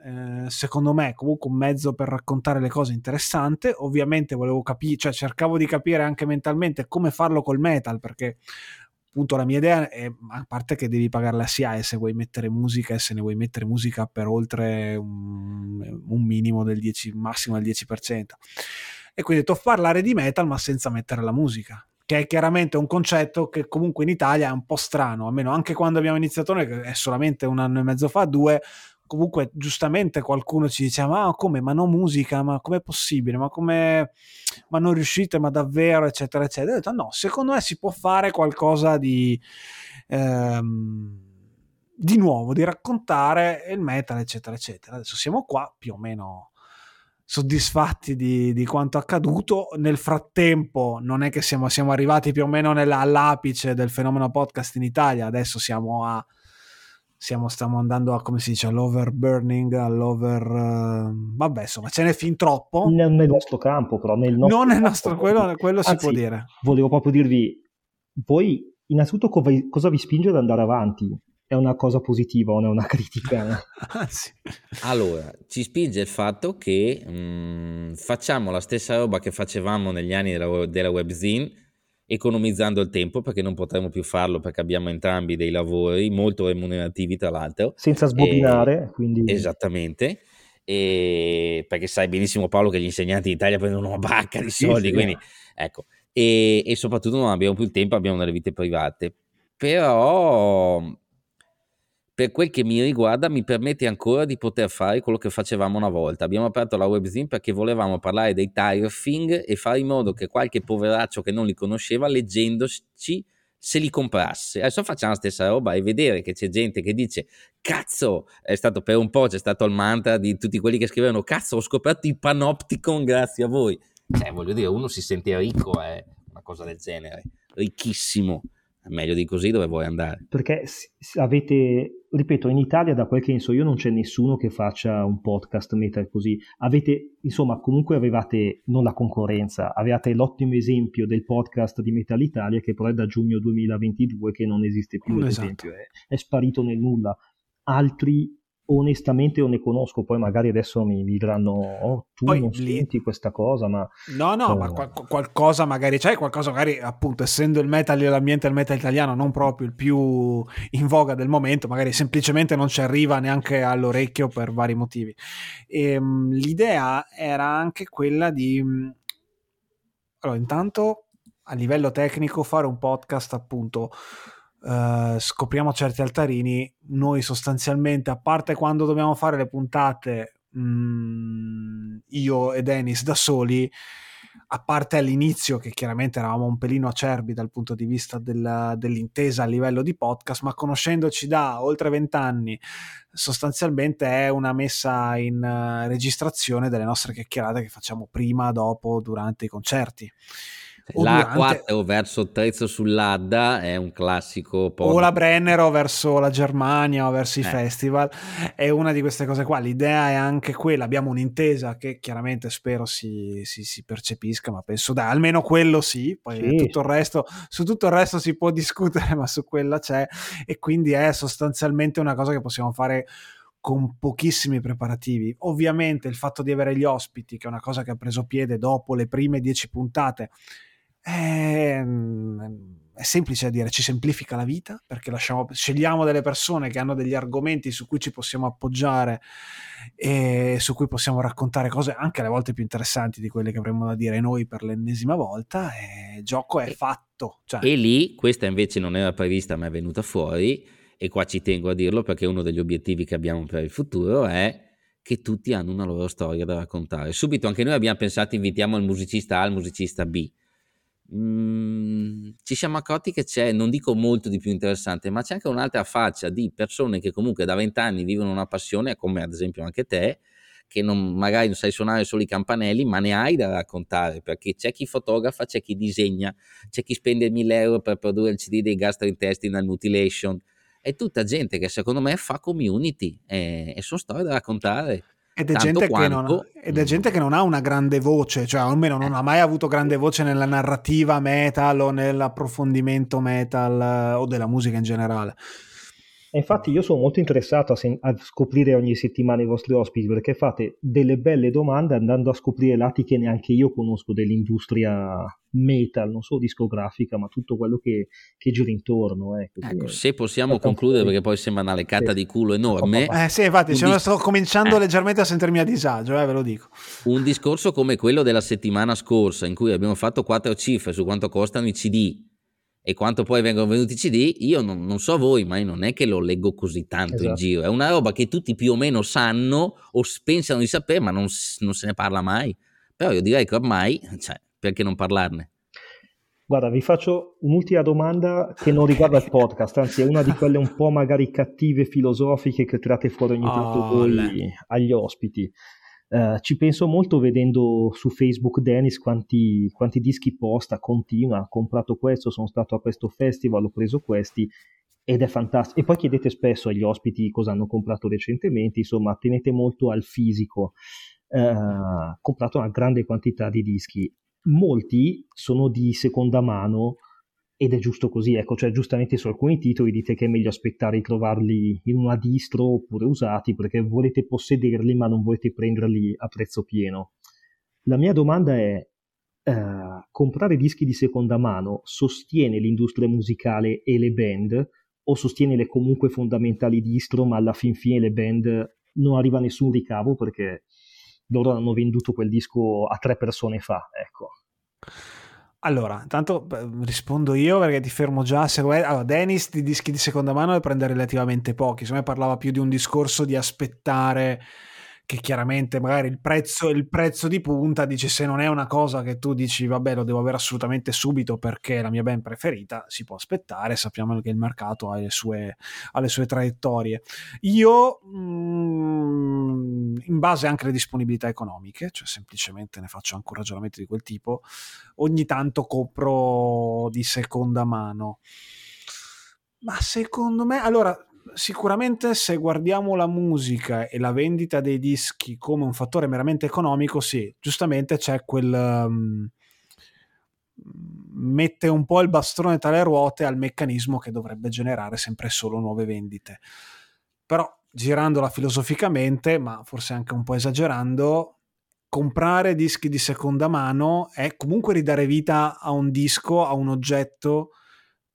eh, secondo me comunque un mezzo per raccontare le cose interessante. Ovviamente volevo capire, cioè cercavo di capire anche mentalmente come farlo col metal, perché appunto la mia idea è, a parte che devi pagare la SIAE se vuoi mettere musica e se ne vuoi mettere musica per oltre un, un minimo del 10, massimo del 10%. E quindi ho detto parlare di metal ma senza mettere la musica che è chiaramente un concetto che comunque in Italia è un po' strano, almeno anche quando abbiamo iniziato noi, che è solamente un anno e mezzo fa, due, comunque giustamente qualcuno ci diceva ma come? Ma no musica? Ma com'è possibile? Ma come ma non riuscite? Ma davvero? eccetera eccetera. Ho detto no secondo me si può fare qualcosa di ehm, di nuovo di raccontare il metal eccetera eccetera. Adesso siamo qua più o meno soddisfatti di, di quanto accaduto. Nel frattempo non è che siamo, siamo arrivati più o meno nella, all'apice del fenomeno podcast in Italia adesso siamo a siamo, stiamo andando a, come si dice, all'overburning, all'over... Uh, vabbè, insomma, ce n'è fin troppo. Nel, nel nostro campo, però. Nel nostro non nel nostro, quello, quello Anzi, si può dire. Volevo proprio dirvi, voi innanzitutto cosa vi spinge ad andare avanti? È una cosa positiva o è una critica? sì. Allora, ci spinge il fatto che mh, mm, facciamo la stessa roba che facevamo negli anni della, della webzine, economizzando il tempo perché non potremo più farlo perché abbiamo entrambi dei lavori molto remunerativi tra l'altro. Senza sbobinare, e, quindi... Esattamente. E perché sai benissimo Paolo che gli insegnanti in Italia prendono una barca di soldi, sì, quindi ecco. E, e soprattutto non abbiamo più il tempo, abbiamo delle vite private. Però per quel che mi riguarda mi permette ancora di poter fare quello che facevamo una volta. Abbiamo aperto la webzine perché volevamo parlare dei Tirefing e fare in modo che qualche poveraccio che non li conosceva leggendoci se li comprasse. Adesso facciamo la stessa roba e vedere che c'è gente che dice cazzo, è stato per un po', c'è stato il mantra di tutti quelli che scrivevano cazzo ho scoperto i Panopticon grazie a voi. Cioè voglio dire, uno si sente ricco, è una cosa del genere, ricchissimo meglio di così dove vuoi andare. Perché avete, ripeto, in Italia da quel che ne so io non c'è nessuno che faccia un podcast metal così. Avete, insomma, comunque avevate non la concorrenza, avevate l'ottimo esempio del podcast di Metal Italia che però è da giugno 2022 che non esiste più, ad esatto. esempio, è, è sparito nel nulla. Altri onestamente non ne conosco, poi magari adesso mi, mi diranno, oh, tu poi non lì... senti questa cosa, ma... No, no, eh... ma qual- qualcosa magari c'è, qualcosa magari appunto essendo il metal e l'ambiente del metal italiano non proprio il più in voga del momento, magari semplicemente non ci arriva neanche all'orecchio per vari motivi. E, ehm, l'idea era anche quella di... Mm, allora, intanto a livello tecnico fare un podcast appunto Uh, scopriamo certi altarini, noi sostanzialmente, a parte quando dobbiamo fare le puntate, mh, mm, io e Dennis da soli, a parte all'inizio che chiaramente eravamo un pelino acerbi dal punto di vista della, dell'intesa a livello di podcast, ma conoscendoci da oltre vent'anni, sostanzialmente è una messa in uh, registrazione delle nostre chiacchierate che facciamo prima, dopo, durante i concerti la durante... o verso Trezzo sull'Adda è un classico. Po- o la Brennero verso la Germania o verso i eh. festival. È una di queste cose qua. L'idea è anche quella. Abbiamo un'intesa che chiaramente spero si, si, si percepisca, ma penso dai, almeno quello sì. Poi sì. Tutto il resto, su tutto il resto si può discutere, ma su quella c'è. E quindi è sostanzialmente una cosa che possiamo fare con pochissimi preparativi. Ovviamente il fatto di avere gli ospiti, che è una cosa che ha preso piede dopo le prime dieci puntate, è, ehm, è semplice da dire, ci semplifica la vita perché lasciamo, scegliamo delle persone che hanno degli argomenti su cui ci possiamo appoggiare e su cui possiamo raccontare cose anche alle volte più interessanti di quelle che avremmo da dire noi per l'ennesima volta e il gioco è fatto. Cioè. E lì, questa invece non era prevista ma è venuta fuori e qua ci tengo a dirlo perché uno degli obiettivi che abbiamo per il futuro è che tutti hanno una loro storia da raccontare. Subito anche noi abbiamo pensato invitiamo il musicista A, il musicista B Mm, ci siamo accorti che c'è, non dico molto di più interessante, ma c'è anche un'altra faccia di persone che comunque da vent'anni vivono una passione, come ad esempio anche te, che non, magari non sai suonare solo i campanelli, ma ne hai da raccontare, perché c'è chi fotografa, c'è chi disegna, c'è chi spende 1000 euro per produrre il CD dei gastrointestinal mutilation, è tutta gente che secondo me fa community e, e sono storie da raccontare. Ed è, gente quanto, ha, ed è, gente che non ha, una grande voce, cioè almeno non eh. ha mai avuto grande voce nella narrativa metal o nell'approfondimento metal eh, o della musica in generale. Infatti io sono molto interessato a, sen- a, scoprire ogni settimana i vostri ospiti perché fate delle belle domande andando a scoprire lati che neanche io conosco dell'industria metal, non solo discografica, ma tutto quello che, che gira intorno. Eh. Ecco, se possiamo concludere, perché poi sembra una leccata sì. di culo enorme. Eh sì, infatti, dis- sto cominciando eh. leggermente a sentirmi a disagio, eh, ve lo dico. Un discorso come quello della settimana scorsa, in cui abbiamo fatto quattro cifre su quanto costano i CD e quanto poi vengono venuti i CD, io non, non, so voi, ma io non è che lo leggo così tanto esatto. in giro. È una roba che tutti più o meno sanno o pensano di sapere, ma non, non se ne parla mai. Però io direi che ormai, cioè, perché non parlarne? Guarda, vi faccio un'ultima domanda che non riguarda il podcast, anzi è una di quelle un po' magari cattive filosofiche che tirate fuori ogni tanto oh, voi agli ospiti. Uh, ci penso molto vedendo su Facebook Dennis quanti, quanti dischi posta, continua, ho comprato questo, sono stato a questo festival, ho preso questi. ed è fantastico. E poi chiedete spesso agli ospiti cosa hanno comprato recentemente, insomma, tenete molto al fisico. Uh, comprato una grande quantità di dischi. Molti sono di seconda mano ed è giusto così, ecco, cioè giustamente su alcuni titoli dite che è meglio aspettare di trovarli in una distro oppure usati perché volete possederli ma non volete prenderli a prezzo pieno. La mia domanda è, uh, comprare dischi di seconda mano sostiene l'industria musicale e le band o sostiene le comunque fondamentali distro ma alla fin fine le band non arriva nessun ricavo perché loro hanno venduto quel disco a tre persone fa, ecco. Allora, intanto rispondo io perché ti fermo già. Allora, Dennis di dischi di seconda mano ne prende relativamente pochi. Secondo me parlava più di un discorso di aspettare che chiaramente magari il prezzo, il prezzo di punta dice se non è una cosa che tu dici vabbè lo devo avere assolutamente subito perché è la mia band preferita si può aspettare sappiamo che il mercato ha le sue, ha le sue traiettorie io mh, mm, in base anche alle disponibilità economiche cioè semplicemente ne faccio anche un ragionamento di quel tipo ogni tanto compro di seconda mano. Ma secondo me allora sicuramente se guardiamo la musica e la vendita dei dischi come un fattore meramente economico, sì, giustamente c'è quel... Um, mette un po' il bastone tra le ruote al meccanismo che dovrebbe generare sempre solo nuove vendite. Però girandola filosoficamente, ma forse anche un po' esagerando, comprare dischi di seconda mano è comunque ridare vita a un disco, a un oggetto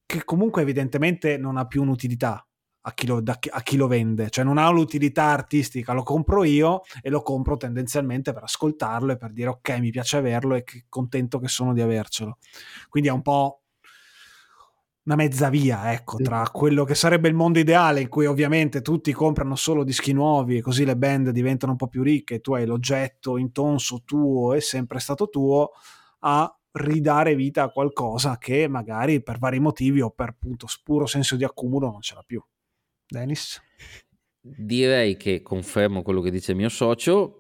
che comunque evidentemente non ha più un'utilità a chi, lo, da, a chi lo vende, cioè non ha l'utilità artistica, lo compro io e lo compro tendenzialmente per ascoltarlo e per dire ok mi piace averlo e che contento che sono di avercelo. Quindi è un po' una mezza via, ecco, tra quello che sarebbe il mondo ideale in cui ovviamente tutti comprano solo dischi nuovi e così le band diventano un po' più ricche tu hai l'oggetto intonso tuo e sempre stato tuo, a ridare vita a qualcosa che magari per vari motivi o per appunto puro senso di accumulo non ce l'ha più. Dennis? Direi che confermo quello che dice il mio socio,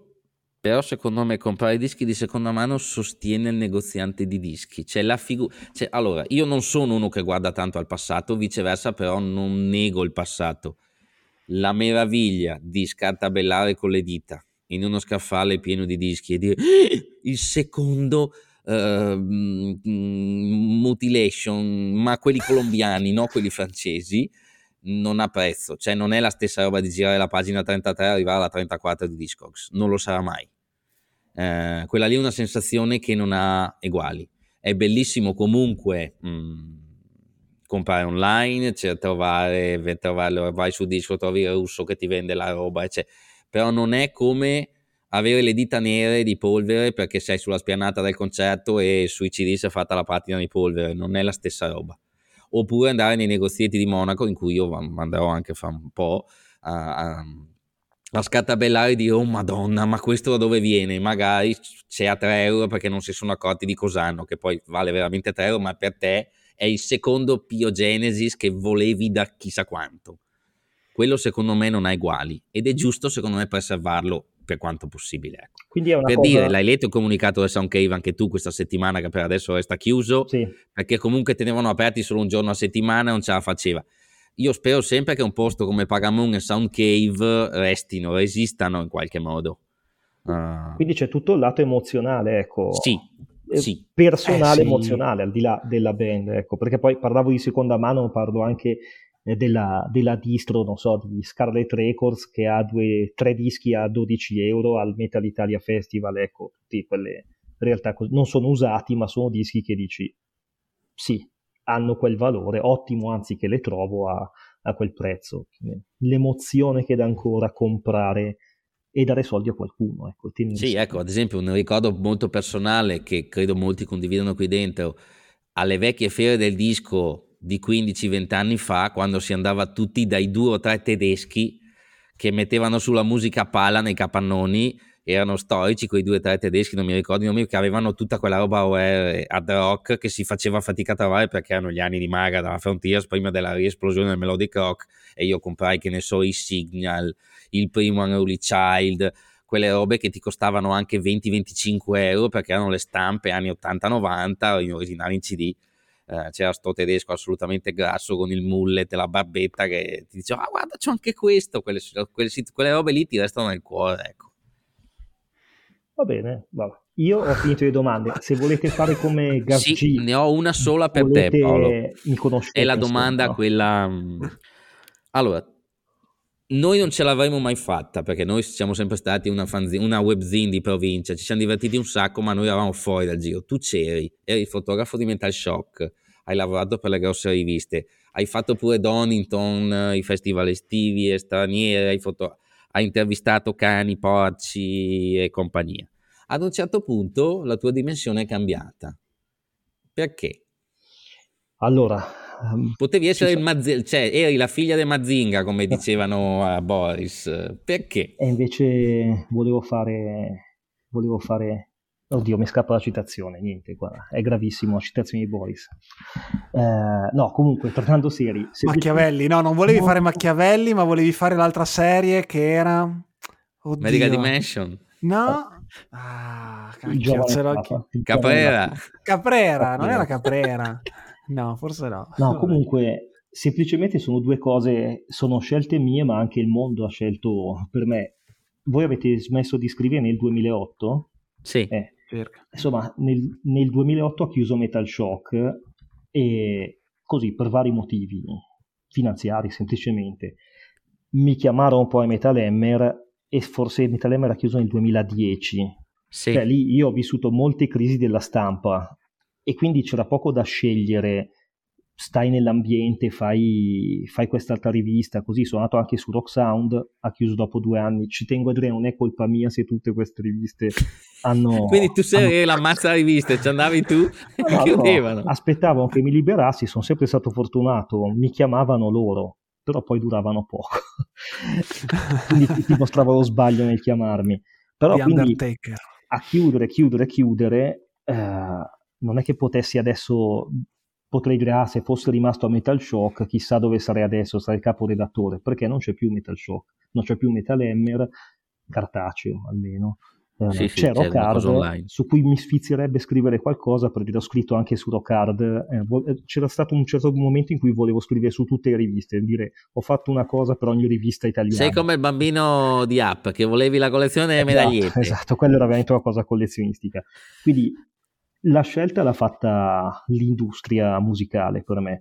però secondo me comprare dischi di seconda mano sostiene il negoziante di dischi. C'è la figura... Cioè, allora, io non sono uno che guarda tanto al passato, viceversa però non nego il passato. La meraviglia di scartabellare con le dita in uno scaffale pieno di dischi e dire eh, il secondo uh, mutilation, ma quelli colombiani, no quelli francesi, non ha prezzo, cioè non è la stessa roba di girare la pagina 33 e arrivare alla 34 di Discogs, non lo sarà mai. Eh, quella lì è una sensazione che non ha eguali. È bellissimo comunque mh, mm, comprare online, cioè trovare, trovarlo, vai su Disco, trovi il russo che ti vende la roba, eccetera. però non è come avere le dita nere di polvere perché sei sulla spianata del concerto e sui CD si è fatta la patina di polvere, non è la stessa roba oppure andare nei negozietti di Monaco in cui io andrò anche fra un po' a, a, a scatabellare e dire oh madonna ma questo da dove viene? Magari c'è a 3 euro perché non si sono accorti di cos'hanno che poi vale veramente 3 euro ma per te è il secondo Pio Genesis che volevi da chissà quanto. Quello secondo me non ha uguali ed è giusto secondo me preservarlo per quanto possibile. Ecco. Quindi è una per cosa... dire, l'hai letto il comunicato del Sound Cave anche tu questa settimana che per adesso resta chiuso, sì. perché comunque tenevano aperti solo un giorno a settimana e non ce la faceva. Io spero sempre che un posto come Pagamon e Sound Cave restino, resistano in qualche modo. Uh... Quindi c'è tutto il lato emozionale, ecco. Sì, eh, sì. personale, eh, sì. emozionale, al di là della band, ecco, perché poi parlavo di seconda mano, parlo anche della, della, distro, non so, di Scarlet Records che ha due, tre dischi a 12 euro al Metal Italia Festival, ecco, tutti quelle realtà non sono usati, ma sono dischi che dici sì, hanno quel valore, ottimo anzi che le trovo a, a quel prezzo. L'emozione che dà ancora comprare e dare soldi a qualcuno. Ecco, sì, ecco, ad esempio un ricordo molto personale che credo molti condividono qui dentro, alle vecchie fiere del disco di 15-20 anni fa, quando si andava tutti dai due o tre tedeschi che mettevano sulla musica pala nei capannoni, erano storici quei due o tre tedeschi, non mi ricordo i nomi, che avevano tutta quella roba ad rock che si faceva fatica a trovare perché erano gli anni di Maga dalla Frontiers prima della riesplosione del melodic rock e io comprai, che ne so, i Signal, il primo Unruly Child, quelle robe che ti costavano anche 20-25 euro perché erano le stampe anni 80-90, in originali in CD eh, c'era sto tedesco assolutamente grasso con il mullet e la barbetta che ti diceva ah guarda c'ho anche questo, quelle, quelle, quelle robe lì ti restano nel cuore, ecco. Va bene, vabbè. Io ho finito le domande. Se volete fare come Gargi, sì, ne ho una sola per te, Paolo. Mi conoscete. È la domanda insomma. quella. Mm, allora, noi non ce l'avremmo mai fatta perché noi siamo sempre stati una, fanzine, una webzine di provincia, ci siamo divertiti un sacco, ma noi eravamo fuori dal giro. Tu c'eri, eri fotografo di Metal Shock, hai lavorato per le grosse riviste, hai fatto pure Donington, i festival estivi e stranieri, hai, foto- hai intervistato cani, porci e compagnia. Ad un certo punto la tua dimensione è cambiata. Perché? Allora, Potevi essere il Mazinga, cioè eri la figlia del Mazinga, come dicevano a Boris. Perché? E invece volevo fare. Volevo fare. Oddio, mi scappa la citazione, niente, guarda, è gravissimo, citazione di Boris. Eh, no, comunque, tornando seri... Machiavelli, no, non volevi no. fare Machiavelli, ma volevi fare l'altra serie che era... Oddio. Medical Dimension. No, Ah, cacchio, Caprera. Caprera, non era Caprera. No, forse no. No, comunque, semplicemente sono due cose, sono scelte mie, ma anche il mondo ha scelto per me. Voi avete smesso di scrivere nel 2008? Sì. Eh, insomma, nel, nel 2008 ha chiuso Metal Shock e così per vari motivi finanziari semplicemente. Mi chiamarono poi Metal Hammer e forse Metal Hammer ha chiuso nel 2010. Sì. Cioè, lì io ho vissuto molte crisi della stampa e quindi c'era poco da scegliere stai nell'ambiente, fai, fai quest'altra rivista, così sono andato anche su Rock Sound, ha chiuso dopo due anni, ci tengo a dire non è colpa mia se tutte queste riviste hanno... Quindi tu sei hanno... la mazza riviste, ci andavi tu e no, chiudevano. No, aspettavo che mi liberassi, sono sempre stato fortunato, mi chiamavano loro, però poi duravano poco, quindi ti mostrava lo sbaglio nel chiamarmi. Però The quindi Undertaker. a chiudere, chiudere, chiudere... Eh, non è che potessi adesso potrei dire ah se fosse rimasto a Metal Shock chissà dove sarei adesso sarei caporedattore. Perché non c'è più Metal Shock non c'è più Metal Hammer cartaceo almeno. Eh, sì, c'è sì, Rockard su cui mi sfizierebbe scrivere qualcosa perché ho scritto anche su Rockard eh, eh, c'era stato un certo momento in cui volevo scrivere su tutte le riviste dire ho fatto una cosa per ogni rivista italiana. Sei come il bambino di App che volevi la collezione esatto, medagliette. esatto, quello era veramente una cosa collezionistica. Quindi la scelta l'ha fatta l'industria musicale per me.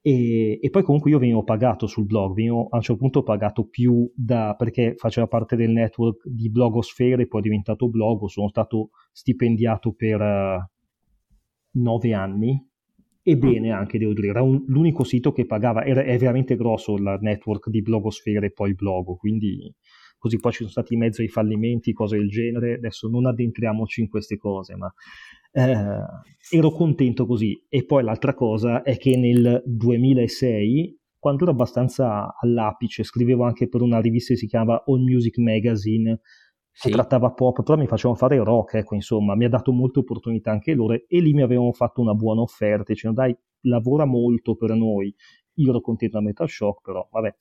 E, e, poi comunque io venivo pagato sul blog, venivo a un certo punto pagato più da, perché faceva parte del network di blogosfere, poi è diventato blog, sono stato stipendiato per uh, nove anni, e bene anche devo dire, era un, l'unico sito che pagava, era, è veramente grosso il network di blogosfere e poi blog, quindi così poi ci sono stati in mezzo ai fallimenti, cose del genere, adesso non addentriamoci in queste cose, ma eh, ero contento così. E poi l'altra cosa è che nel 2006, quando ero abbastanza all'apice, scrivevo anche per una rivista che si chiama All Music Magazine, che sì. trattava pop, però mi facevano fare rock, ecco, insomma, mi ha dato molte opportunità anche loro e lì mi avevano fatto una buona offerta, dicendo dai, lavora molto per noi. Io ero contento a Metal Shock, però vabbè.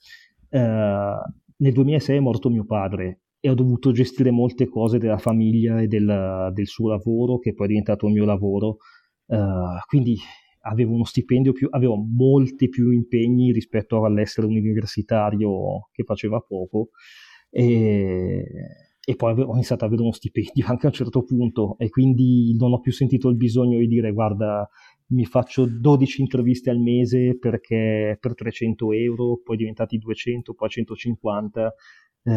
Eh, nel 2006 è morto mio padre e ho dovuto gestire molte cose della famiglia e del, del suo lavoro, che poi è diventato il mio lavoro. Uh, quindi avevo uno stipendio più, avevo molti più impegni rispetto all'essere un universitario che faceva poco. E, e poi ho iniziato ad avere uno stipendio anche a un certo punto e quindi non ho più sentito il bisogno di dire guarda mi faccio 12 interviste al mese perché per 300 euro, poi diventati 200, poi 150. Eh,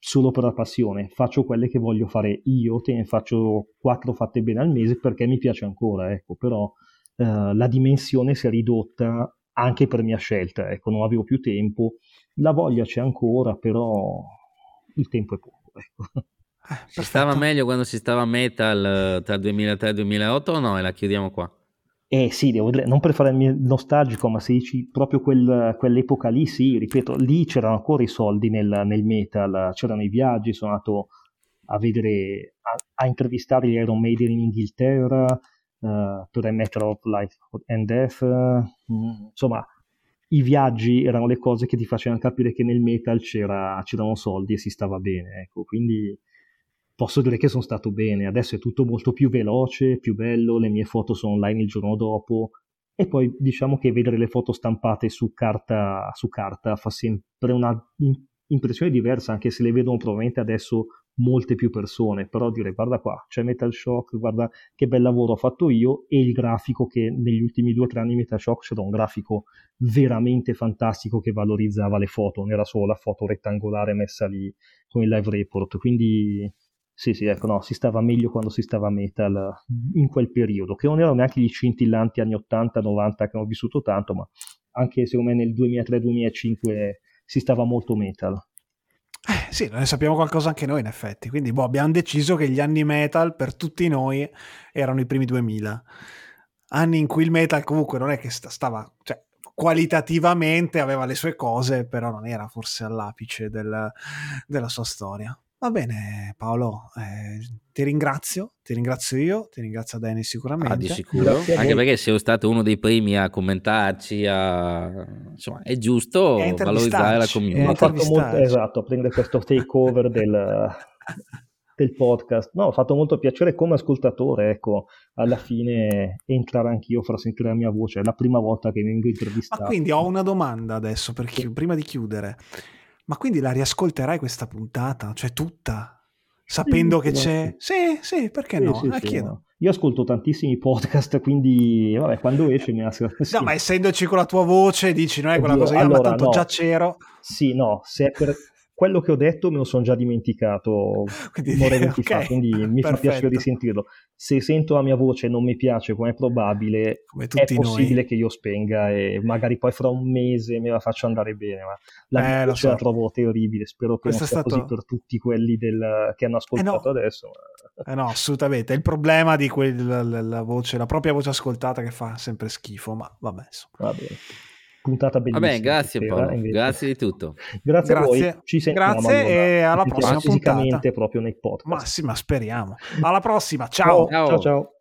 solo per la passione, faccio quelle che voglio fare io, te ne faccio quattro fatte bene al mese perché mi piace ancora, ecco, però eh, la dimensione si è ridotta anche per mia scelta, ecco, non avevo più tempo, la voglia c'è ancora, però il tempo è poco, ecco. Si stava meglio quando si stava a metal tra il 2003 e il 2008 o no? E la chiudiamo qua. Eh sì, devo dire, non per fare il nostalgico, ma se dici proprio quel, quell'epoca lì, sì, ripeto, lì c'erano ancora i soldi nel, nel metal, c'erano i viaggi, sono andato a vedere, a, a intervistare gli Iron Maiden in Inghilterra, uh, per Matter of Life and Death, uh, insomma, i viaggi erano le cose che ti facevano capire che nel metal c'era, c'erano soldi e si stava bene, ecco, quindi posso dire che sono stato bene. Adesso è tutto molto più veloce, più bello, le mie foto sono online il giorno dopo. E poi diciamo che vedere le foto stampate su carta, su carta fa sempre una impressione diversa, anche se le vedono probabilmente adesso molte più persone, però dire guarda qua, c'è Metal Shock, guarda che bel lavoro ho fatto io e il grafico che negli ultimi due o tre anni Metal Shock c'era un grafico veramente fantastico che valorizzava le foto, non era solo la foto rettangolare messa lì con il live report, quindi sì, sì, ecco, no, si stava meglio quando si stava metal in quel periodo, che non erano neanche gli scintillanti anni 80-90 che hanno vissuto tanto, ma anche secondo me nel 2003-2005 si stava molto metal. Eh, sì, ne sappiamo qualcosa anche noi in effetti, quindi boh, abbiamo deciso che gli anni metal per tutti noi erano i primi 2000, anni in cui il metal comunque non è che stava, cioè qualitativamente aveva le sue cose, però non era forse all'apice del, della sua storia. Va bene Paolo, eh, ti ringrazio, ti ringrazio io, ti ringrazio Dennis sicuramente. Ah, di sicuro, anche perché sei stato uno dei primi a commentarci, a... insomma è giusto valorizzare la community. Ha fatto molto, esatto, prendere questo takeover del, del podcast. No, ho fatto molto piacere come ascoltatore, ecco, alla fine entrare anch'io, far sentire la mia voce, è la prima volta che vengo intervistato. Ma quindi ho una domanda adesso, perché, prima di chiudere. Ma quindi la riascolterai questa puntata? Cioè tutta? Sapendo sì, che c'è... Sì, sì, perché sì, no? Sì, eh, chiedo. Io ascolto tantissimi podcast, quindi vabbè, quando esce mi ascolto. No, ma essendoci con la tua voce, dici, non è quella Oddio, cosa, allora, ma tanto no. già c'ero. Sì, no, se è per quello che ho detto me lo sono già dimenticato quindi, okay, fa, quindi mi perfetto. fa piacere di sentirlo. Se sento la mia voce e non mi piace, come è probabile, come è possibile noi. che io spenga e magari poi fra un mese me la faccio andare bene. Ma la eh, voce so. la trovo terribile. Spero che Questo non sia stato... così per tutti quelli del... che hanno ascoltato eh no. adesso. Eh no, assolutamente. È il problema di quella, la, la, voce, la propria voce ascoltata che fa sempre schifo, ma vabbè. Insomma. Va bene puntata bellissima. Vabbè, grazie sera, Paolo, grazie di tutto. Grazie, grazie. a voi, ci sentiamo grazie allora. e alla prossima fisicamente puntata. proprio nei podcast. Ma sì, ma speriamo. Alla prossima, ciao. ciao. ciao. ciao.